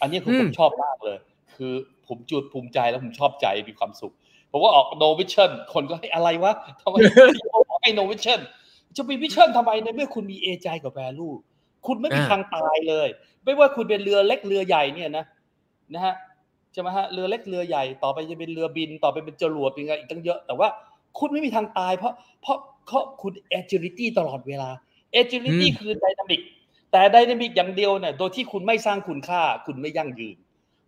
อันนี้คือผมชอบมากเลย คือผมจุดภูมิใจแล้วผมชอบใจมีความสุขผมว่าออก no vision คนก็ให้อะไรวะทำไมให้ no vision จะมี vision ทำไมในเมื่อคุณมี agile กับ value คุณไม่มีทางตายเลย ไม่ว่าคุณเป็นเรือเล็กเรือใหญ่เนี่ยนะนะฮะใช่ไหมฮะเรือเล็กเรือใหญ่ ต่อไปจะเป็นเรือบิน ต่อไปเป็นจรวดเป็นไงอีกตั้งเยอะ แต่ว่าคุณไม่มีทางตายเพราะเพราะ เขาคุณ agility ตลอดเวลา agility คือดินามิกแต่ดินามิกอย่างเดียวเนี่ยโดยที่คุณไม่สร้างคุณค่า คุณไม่ยั่งยืน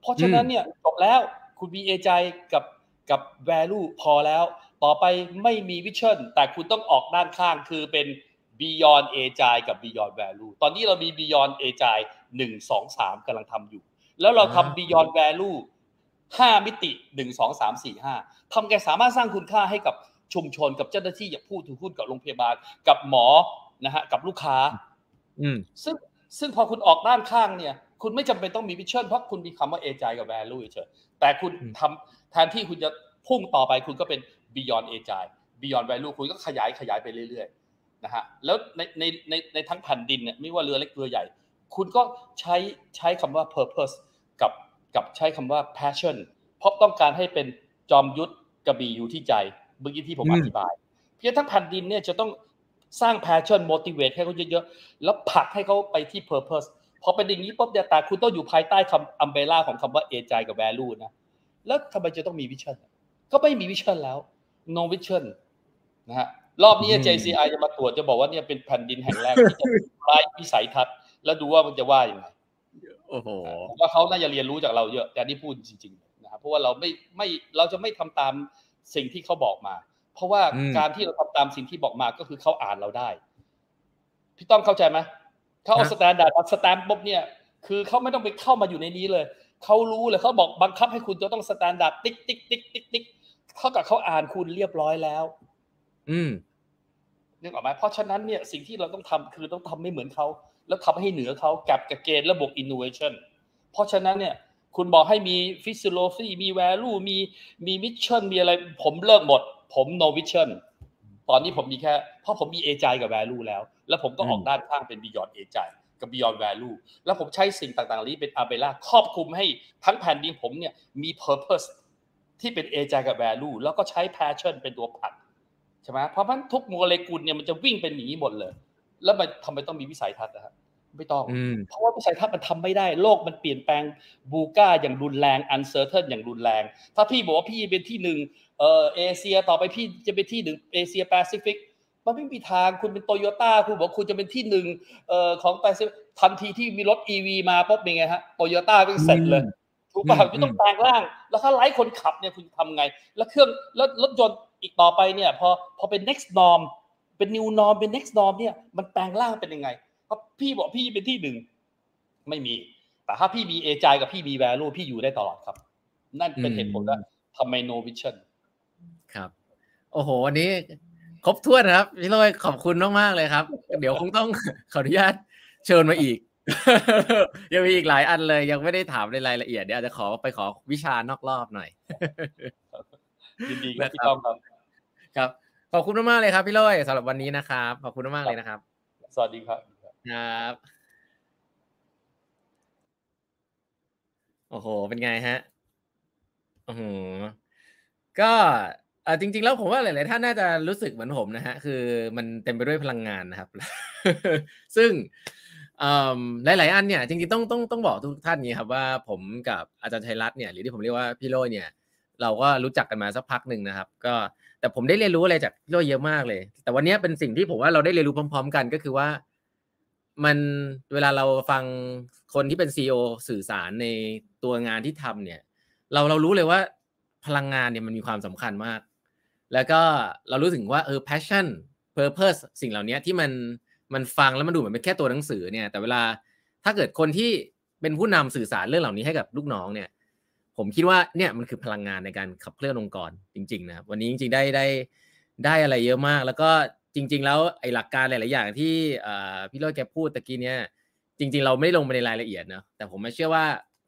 เพราะฉะนั้นเนี่ยจบแล้วคุณมีเอใจกับกับ value พอแล้ว ต่อไปไม่มีวิชั่นแต่คุณต้องออกด้านข้างคือเป็น beyond เอจกับ beyond value ตอนนี้เรามี beyond เอจหนึ่งสองสามกำลังทำอยู่ แล้วเราทำ beyond value ห้ามิติหนึ่งสองสามสี่ห้าทำแกสามารถสร้างคุณค่าให้กับ ชุมชนกับเจ้าหน้าที่อย่างผู้ถือหุ้นกับโรงพยาบาล กับหมอนะฮะกับลูกค้า อืมซึ่งซึ่งพอคุณออกด้านข้างเนี่ย คุณไม่จำเป็นต้องมีวิชั่นเพราะคุณมีคำว่าเอจกับ value เฉยแต่คุณทแทนที่คุณจะพุ่งต่อไปคุณก็เป็น beyond agile beyond value คุณก็ขยายขยายไปเรื่อยๆนะฮะแล้วในในในในทั้งแผ่นดินเนี่ยไม่ว่าเรือเล็กเรือใหญ่ คุณก็ใช้ใช้คำว่า purpose กับกับใช้คำว่า passion เพราะต้องการให้เป็นจอมยุทธกระบี่อยู่ที่ใจ เมื่อกี้ที่ผมอธิบายเพียงทั้งแผ่นดินเนี่ยจะต้องสร้าง passion motivate ให้เขาเยอะๆ แล้วผลักให้เขาไปที่ purpose พอเป็นอย่างนี้ปุ๊บเนี่ยแต่คุณต้องอยู่ภายใต้คำ umbrella ของคำว่า age กับ value นะ แล้วทำไมจะต้องมี vision ก็ไม่มี vision แล้ว no vision นะฮะรอบนี้ JCI จะมาตรวจจะบอกว่าเนี่ยเป็นแผ่นดินแห่งแรกที่จะไร้วิสัยทัศน์ แล้วดูว่ามันจะว่าอย่างไรโอ้โหผมว่าเขาน่าจะเรียนรู้จากเราเยอะ แต่นี่พูดจริงๆนะครับเพราะว่าเราไม่ไม่เราจะไม่ทำตาม สิ่งที่เขาบอกมา เพราะว่าการที่เราทำตามสิ่งที่บอกมาก็คือเขาอ่านเราได้ พี่ต้องเข้าใจไหมเขาเอา standard stamp ปุ๊บเนี่ยคือเขาไม่ต้องไปเข้ามาอยู่ในนี้เลยเขารู้เลยเขาบอกบังคับให้คุณจะต้อง standard ติ๊กติ๊กติ๊กติ๊กติ๊กเท่ากับเขาอ่านคุณเรียบร้อยแล้ว อืมนึกออกไหมเพราะฉะนั้นเนี่ยสิ่งที่เราต้องทำคือต้องทำไม่เหมือนเขาแล้วทำให้เหนือเขากับกับเกณฑ์ระบบ innovation เพราะฉะนั้นเนี่ย คุณบอกให้มี physiology มี value มีมี mission มีอะไร ผมเลิกหมด ผม no vision ตอนนี้ผมมีแค่ เพราะผมมี a ใจกับ value แล้ว แล้วผมก็ออกด้านข้างเป็น beyond a ใจกับ beyond value แล้วผมใช้สิ่งต่างๆนี้เป็น umbrella ครอบคลุมให้ทั้งแผ่นดินผมเนี่ยมี purpose ที่เป็น agile กับ value แล้วก็ใช้ passion เป็นตัวผลักใช่ไหมเพราะมันทุกโมเลกุลเนี่ยมันจะวิ่งเป็นอย่างนี้หมดเลย แล้วมันทำไมต้องมีวิสัยทัศน์นะฮะ ไม่ต้อง เพราะว่าวิสัยทัศน์มันทำไม่ได้ โลกมันเปลี่ยนแปลง VUCA อย่างรุนแรง uncertain อย่างรุนแรง ถ้าพี่บอกว่าพี่เป็นที่หนึ่งเออเอเชียต่อไปพี่จะเป็นที่หนึ่งเอเชียแปซิฟิกมันไม่มีทางคุณเป็นโตโยต้าคุณบอกคุณจะเป็นที่หนึ่งเอ่อของแปซิฟิกทันทีที่มีรถ EV มาปุ๊บเป็นไงฮะโตโยต้าเป็นเสร็จเลยถูกป่ะคุณต้องแปลงร่าง แล้วถ้าไล่คนขับเนี่ยคุณทำไง แล้วเครื่องแล้วรถยนต์อีกต่อไปเนี่ยพอพอเป็น next norm เป็น new norm เป็น next norm เนี่ยมันแปลงร่างเป็นยังไงเพ ราะพี่บอกพี่เป็นที่หนึ่งไม่มี แต่ถ้าพี่มีเอจายกับพี่มี value พี่อยู่ได้ตลอดครับ นั่นเป็นเหตุผลว่าทำไม no vision ครับ โอ้โห วันนี้ครบถ้วนนะครับพี่โรยขอบคุณมากๆเลยครับ เดี๋ยวคงต้องขออนุญาตเชิญมาอีกยังมีอีกหลายอันเลย ยังไม่ได้ถามในรายละเอียดเดี๋ยวอาจจะขอไปขอวิชานอกรอบหน่อยยินดีครับพี่ต้อมครับครับ ขอบคุณมากๆเลยครับพี่โรยสำหรับวันนี้นะครับ ขอบคุณมากๆเลยนะครับ สวัสดีครับ ครับโอ้โห เป็นไงฮะโอ้โหก็จริง ๆ แล้วผมว่าหลาย ๆ ท่านน่าจะรู้สึกเหมือนผมนะฮะ คือมันเต็มไปด้วยพลังงานนะครับ ซึ่งหลาย ๆ อันเนี่ย จริง ๆ ต้องต้องต้องบอกทุกท่านนี้ครับว่าผมกับอาจารย์ชัยรัตน์เนี่ย หรือที่ผมเรียกว่าพี่โรยเนี่ย เราก็รู้จักกันมาสักพักหนึ่งนะครับ ก็แต่ผมได้เรียนรู้อะไรจากพี่โรยเยอะมากเลย แต่วันนี้เป็นสิ่งที่ผมว่าเราได้เรียนรู้พร้อม ๆ กันก็คือว่า มันเวลาเราฟังคนที่เป็นซีอสื่อสารในตัวงานที่ทำเนี่ย เราเรารู้เลยว่าพลังงานเนี่ยมันมีความสำคัญมาก แล้วก็เรารู้ถึงว่าเออ passion purpose สิ่งเหล่านี้ที่มันมันฟังแล้วมันดูเหมือนเป็นแค่ตัวหนังสือเนี่ย แต่เวลาถ้าเกิดคนที่เป็นผู้นำสื่อสารเรื่องเหล่านี้ให้กับลูกน้องเนี่ย ผมคิดว่าเนี่ยมันคือพลังงานในการขับเคลื่อนองค์กรจริง ๆ นะครับวันนี้จริง ๆ ได้ได้ได้อะไรเยอะมาก แล้วก็ จริง ๆ แล้วไอ้หลักการหลายๆอย่างที่พี่โรจน์แกพูดตะกี้เนี่ยจริง ๆ เราไม่ได้ลงไปในรายละเอียดนะแต่ผมเชื่อว่า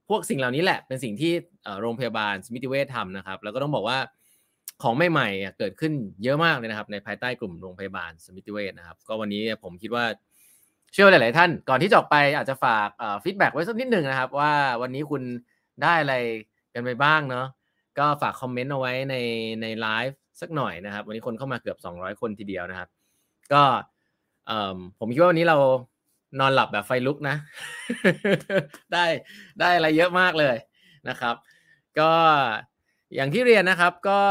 พวกสิ่งเหล่านี้แหละเป็นสิ่งที่โรงพยาบาลสมิติเวชทำนะครับ แล้วก็ต้องบอกว่าของใหม่ๆเกิดขึ้นเยอะมากเลยนะครับ ในภายใต้กลุ่มโรงพยาบาลสมิติเวชนะครับ ก็วันนี้ผมคิดว่าเชื่อหลาย ๆ ท่าน ก่อนที่จะออกไปอาจจะฝาก feedback ไว้สักนิดหนึ่งนะครับ ว่าวันนี้คุณได้อะไรกันไปบ้างเนาะก็ฝากคอมเมนต์เอาไว้ในในไลฟ์สักหน่อยนะครับ วันนี้คนเข้ามาเกือบ 200 คนทีเดียวนะครับ ก็ผมคิดว่าวันนี้เรานอนหลับแบบไฟลุกนะ ได้ได้อะไรเยอะมากเลยนะครับ ก็อย่างที่เรียนนะครับก็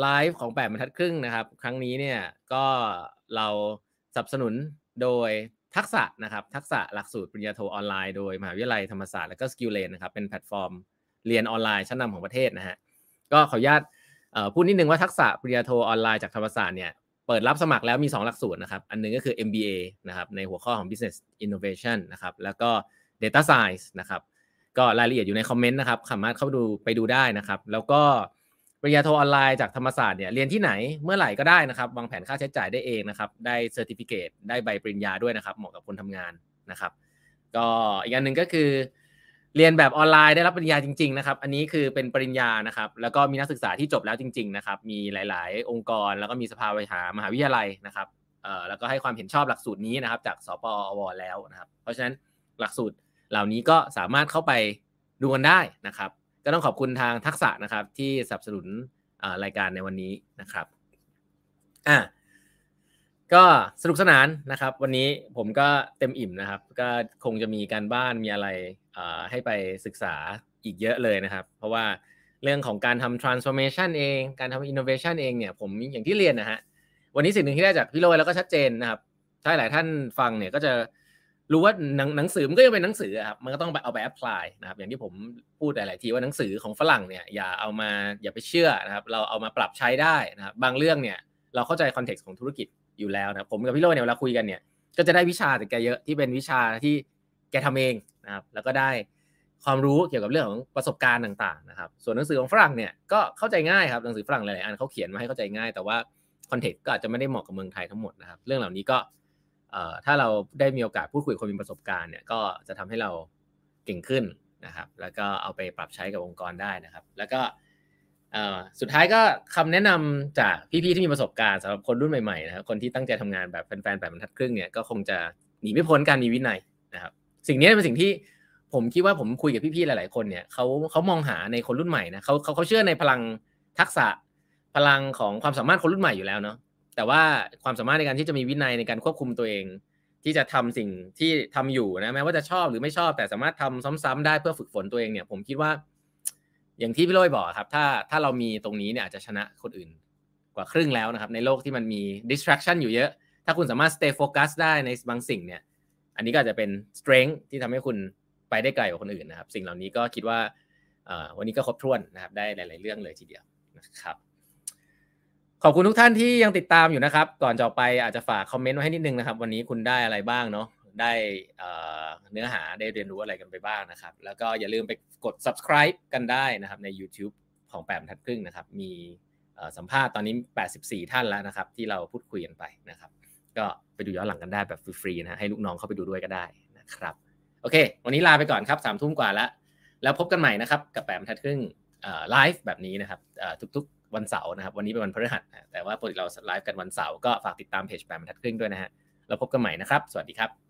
ไลฟ์ของแปดบรรทัดครึ่งนะครับ ครั้งนี้เนี่ยก็เราสนับสนุนโดย TUXSA นะครับ TUXSA หลักสูตรปริญญาโทออนไลน์โดยมหาวิทยาลัยธรรมศาสตร์และก็ SkillLane นะครับ เป็นแพลตฟอร์มเรียนออนไลน์ชั้นนำของประเทศนะฮะก็ขออนุญาตพูดนิดนึงว่า TUXSA ปริญญาโทออนไลน์จากธรรมศาสตร์เนี่ย เปิดรับสมัครแล้วมี 2 หลักสูตรนะครับ อันนึงก็คือ MBA นะครับในหัวข้อของ Business Innovation นะครับ แล้วก็ Data Science นะครับ ก็รายละเอียดอยู่ในคอมเมนต์นะครับ สามารถเข้าไปดูไปดูได้นะครับ แล้วก็ปริญญาโทออนไลน์จากธรรมศาสตร์เนี่ยเรียนที่ไหนเมื่อไหร่ก็ได้นะครับ วางแผนค่าใช้จ่ายได้เองนะครับ ได้ certificate ได้ใบปริญญาด้วยนะครับ เหมาะกับคนทำงานนะครับ ก็อีกอันหนึ่งก็คือ เรียนแบบออนไลน์ได้รับปริญญาจริง ๆ นะครับ อันนี้คือเป็นปริญญานะครับ แล้วก็มีนักศึกษาที่จบแล้วจริง ๆ นะครับ มีหลาย ๆ องค์กร แล้วก็มีสภาวิชามหาวิทยาลัยนะครับเอ่อแล้วก็ให้ความเห็นชอบหลักสูตรนี้นะครับ จากสปอวแล้วนะครับ เพราะฉะนั้นหลักสูตรเหล่านี้ก็สามารถเข้าไปดูกันได้นะครับ ก็ต้องขอบคุณทางทักษะนะครับที่สนับสนุนรายการในวันนี้นะครับอ่า ก็สนุกสนานนะครับ วันนี้ผมก็เต็มอิ่มนะครับ ก็คงจะมีการบ้านมีอะไรให้ไปศึกษาอีกเยอะเลยนะครับ เพราะว่าเรื่องของการทำ transformation เอง การทำ innovation เองเนี่ยผมอย่างที่เรียนนะฮะวันนี้สิ่งหนึ่งที่ได้จากพี่โรยแล้วก็ชัดเจนนะครับ ถ้าหลายท่านฟังเนี่ยก็จะรู้ว่าหนังหนังสือมันก็ยังเป็นหนังสือครับมันก็ต้องเอาไป apply นะครับอย่างที่ผมพูดหลาย ๆ ทีว่าหนังสือของฝรั่งเนี่ยอย่าเอามาอย่าไปเชื่อนะครับ เราเอามาปรับใช้ได้นะครับ บางเรื่องเนี่ยเราเข้าใจ context ของธุรกิจ อยู่แล้วนะผมกับพี่โรเนี่ยเวลาคุยกันเนี่ย ก็จะได้วิชาแต่แกเยอะที่เป็นวิชาที่แกทำเองนะครับ แล้วก็ได้ความรู้เกี่ยวกับเรื่องของประสบการณ์ต่างๆนะครับ ส่วนหนังสือของฝรั่งเนี่ยก็เข้าใจง่ายครับหนังสือฝรั่งหลายๆอันเขาเขียนมาให้เข้าใจง่าย แต่ว่าคอนเทกซ์ก็อาจจะไม่ได้เหมาะกับเมืองไทยทั้งหมดนะครับ เรื่องเหล่านี้ก็ถ้าเราได้มีโอกาสพูดคุยกับคนมีประสบการณ์เนี่ยก็จะทำให้เราเก่งขึ้นนะครับ แล้วก็เอาไปปรับใช้กับองค์กรได้นะครับ แล้วก็ สุดท้ายก็คำแนะนำจากพี่ๆที่มีประสบการณ์สำหรับคนรุ่นใหม่ๆนะครับคนที่ตั้งใจทำงานแบบแฟนๆแบบบรรทัดครึ่งเนี่ยก็คงจะหนีไม่พ้นการมีวินัยนะครับ สิ่งนี้เป็นสิ่งที่ผมคิดว่าผมคุยกับพี่ๆหลายๆคนเนี่ยเขาเขามองหาในคนรุ่นใหม่นะเขาเขาเขาเชื่อในพลังทักษะพลังของความสามารถคนรุ่นใหม่อยู่แล้วเนาะแต่ว่าความสามารถในการที่จะมีวินัยในการควบคุมตัวเอง ที่จะทำสิ่งที่ทำอยู่นะแม้ว่าจะชอบหรือไม่ชอบ แต่สามารถทำซ้ำๆได้เพื่อฝึกฝนตัวเองเนี่ย ผมคิดว่า อย่างที่พี่โรยบอกครับ ถ้าถ้าเรามีตรงนี้เนี่ยอาจจะชนะคนอื่นกว่าครึ่งแล้วนะครับ ในโลกที่มันมี distraction อยู่เยอะ ถ้าคุณสามารถ stay focus ได้ในบางสิ่งเนี่ย อันนี้ก็จะเป็น strength ที่ทำให้คุณไปได้ไกลกว่าคนอื่นนะครับ สิ่งเหล่านี้ก็คิดว่าวันนี้ก็ครบถ้วนนะครับ ได้หลาย ๆ เรื่องเลยทีเดียวนะครับขอบคุณทุกท่านที่ยังติดตามอยู่นะครับ ก่อนจะไปอาจจะฝากคอมเมนต์ไว้ให้นิดนึงนะครับ วันนี้คุณได้อะไรบ้างเนาะ ได้เนื้อหาได้เรียนรู้อะไรกันไปบ้างนะครับ แล้วก็อย่าลืมไปกด subscribe กันได้นะครับใน YouTube ของแปมทัดครึ่งนะครับ มีสัมภาษณ์ตอนนี้ 84 ท่านแล้วนะครับ ที่เราพูดคุยกันไปนะครับ ก็ไปดูย้อนหลังกันได้แบบฟรีๆนะให้ลูกน้องเข้าไปดูด้วยก็ได้นะครับ โอเค วันนี้ลาไปก่อนครับสามทุ่มกว่าแล้ว แล้วพบกันใหม่นะครับกับแปมทัดครึ่งไลฟ์แบบนี้นะครับทุกๆวันเสาร์นะครับ วันนี้เป็นวันพฤหัสแต่ว่าปกติเราไลฟ์กันวันเสาร์ก็ฝากติดตามเพจแปมทัดครึ่งด้วยนะฮะเราพบกันใหม่นะครับ สวัสดีครับ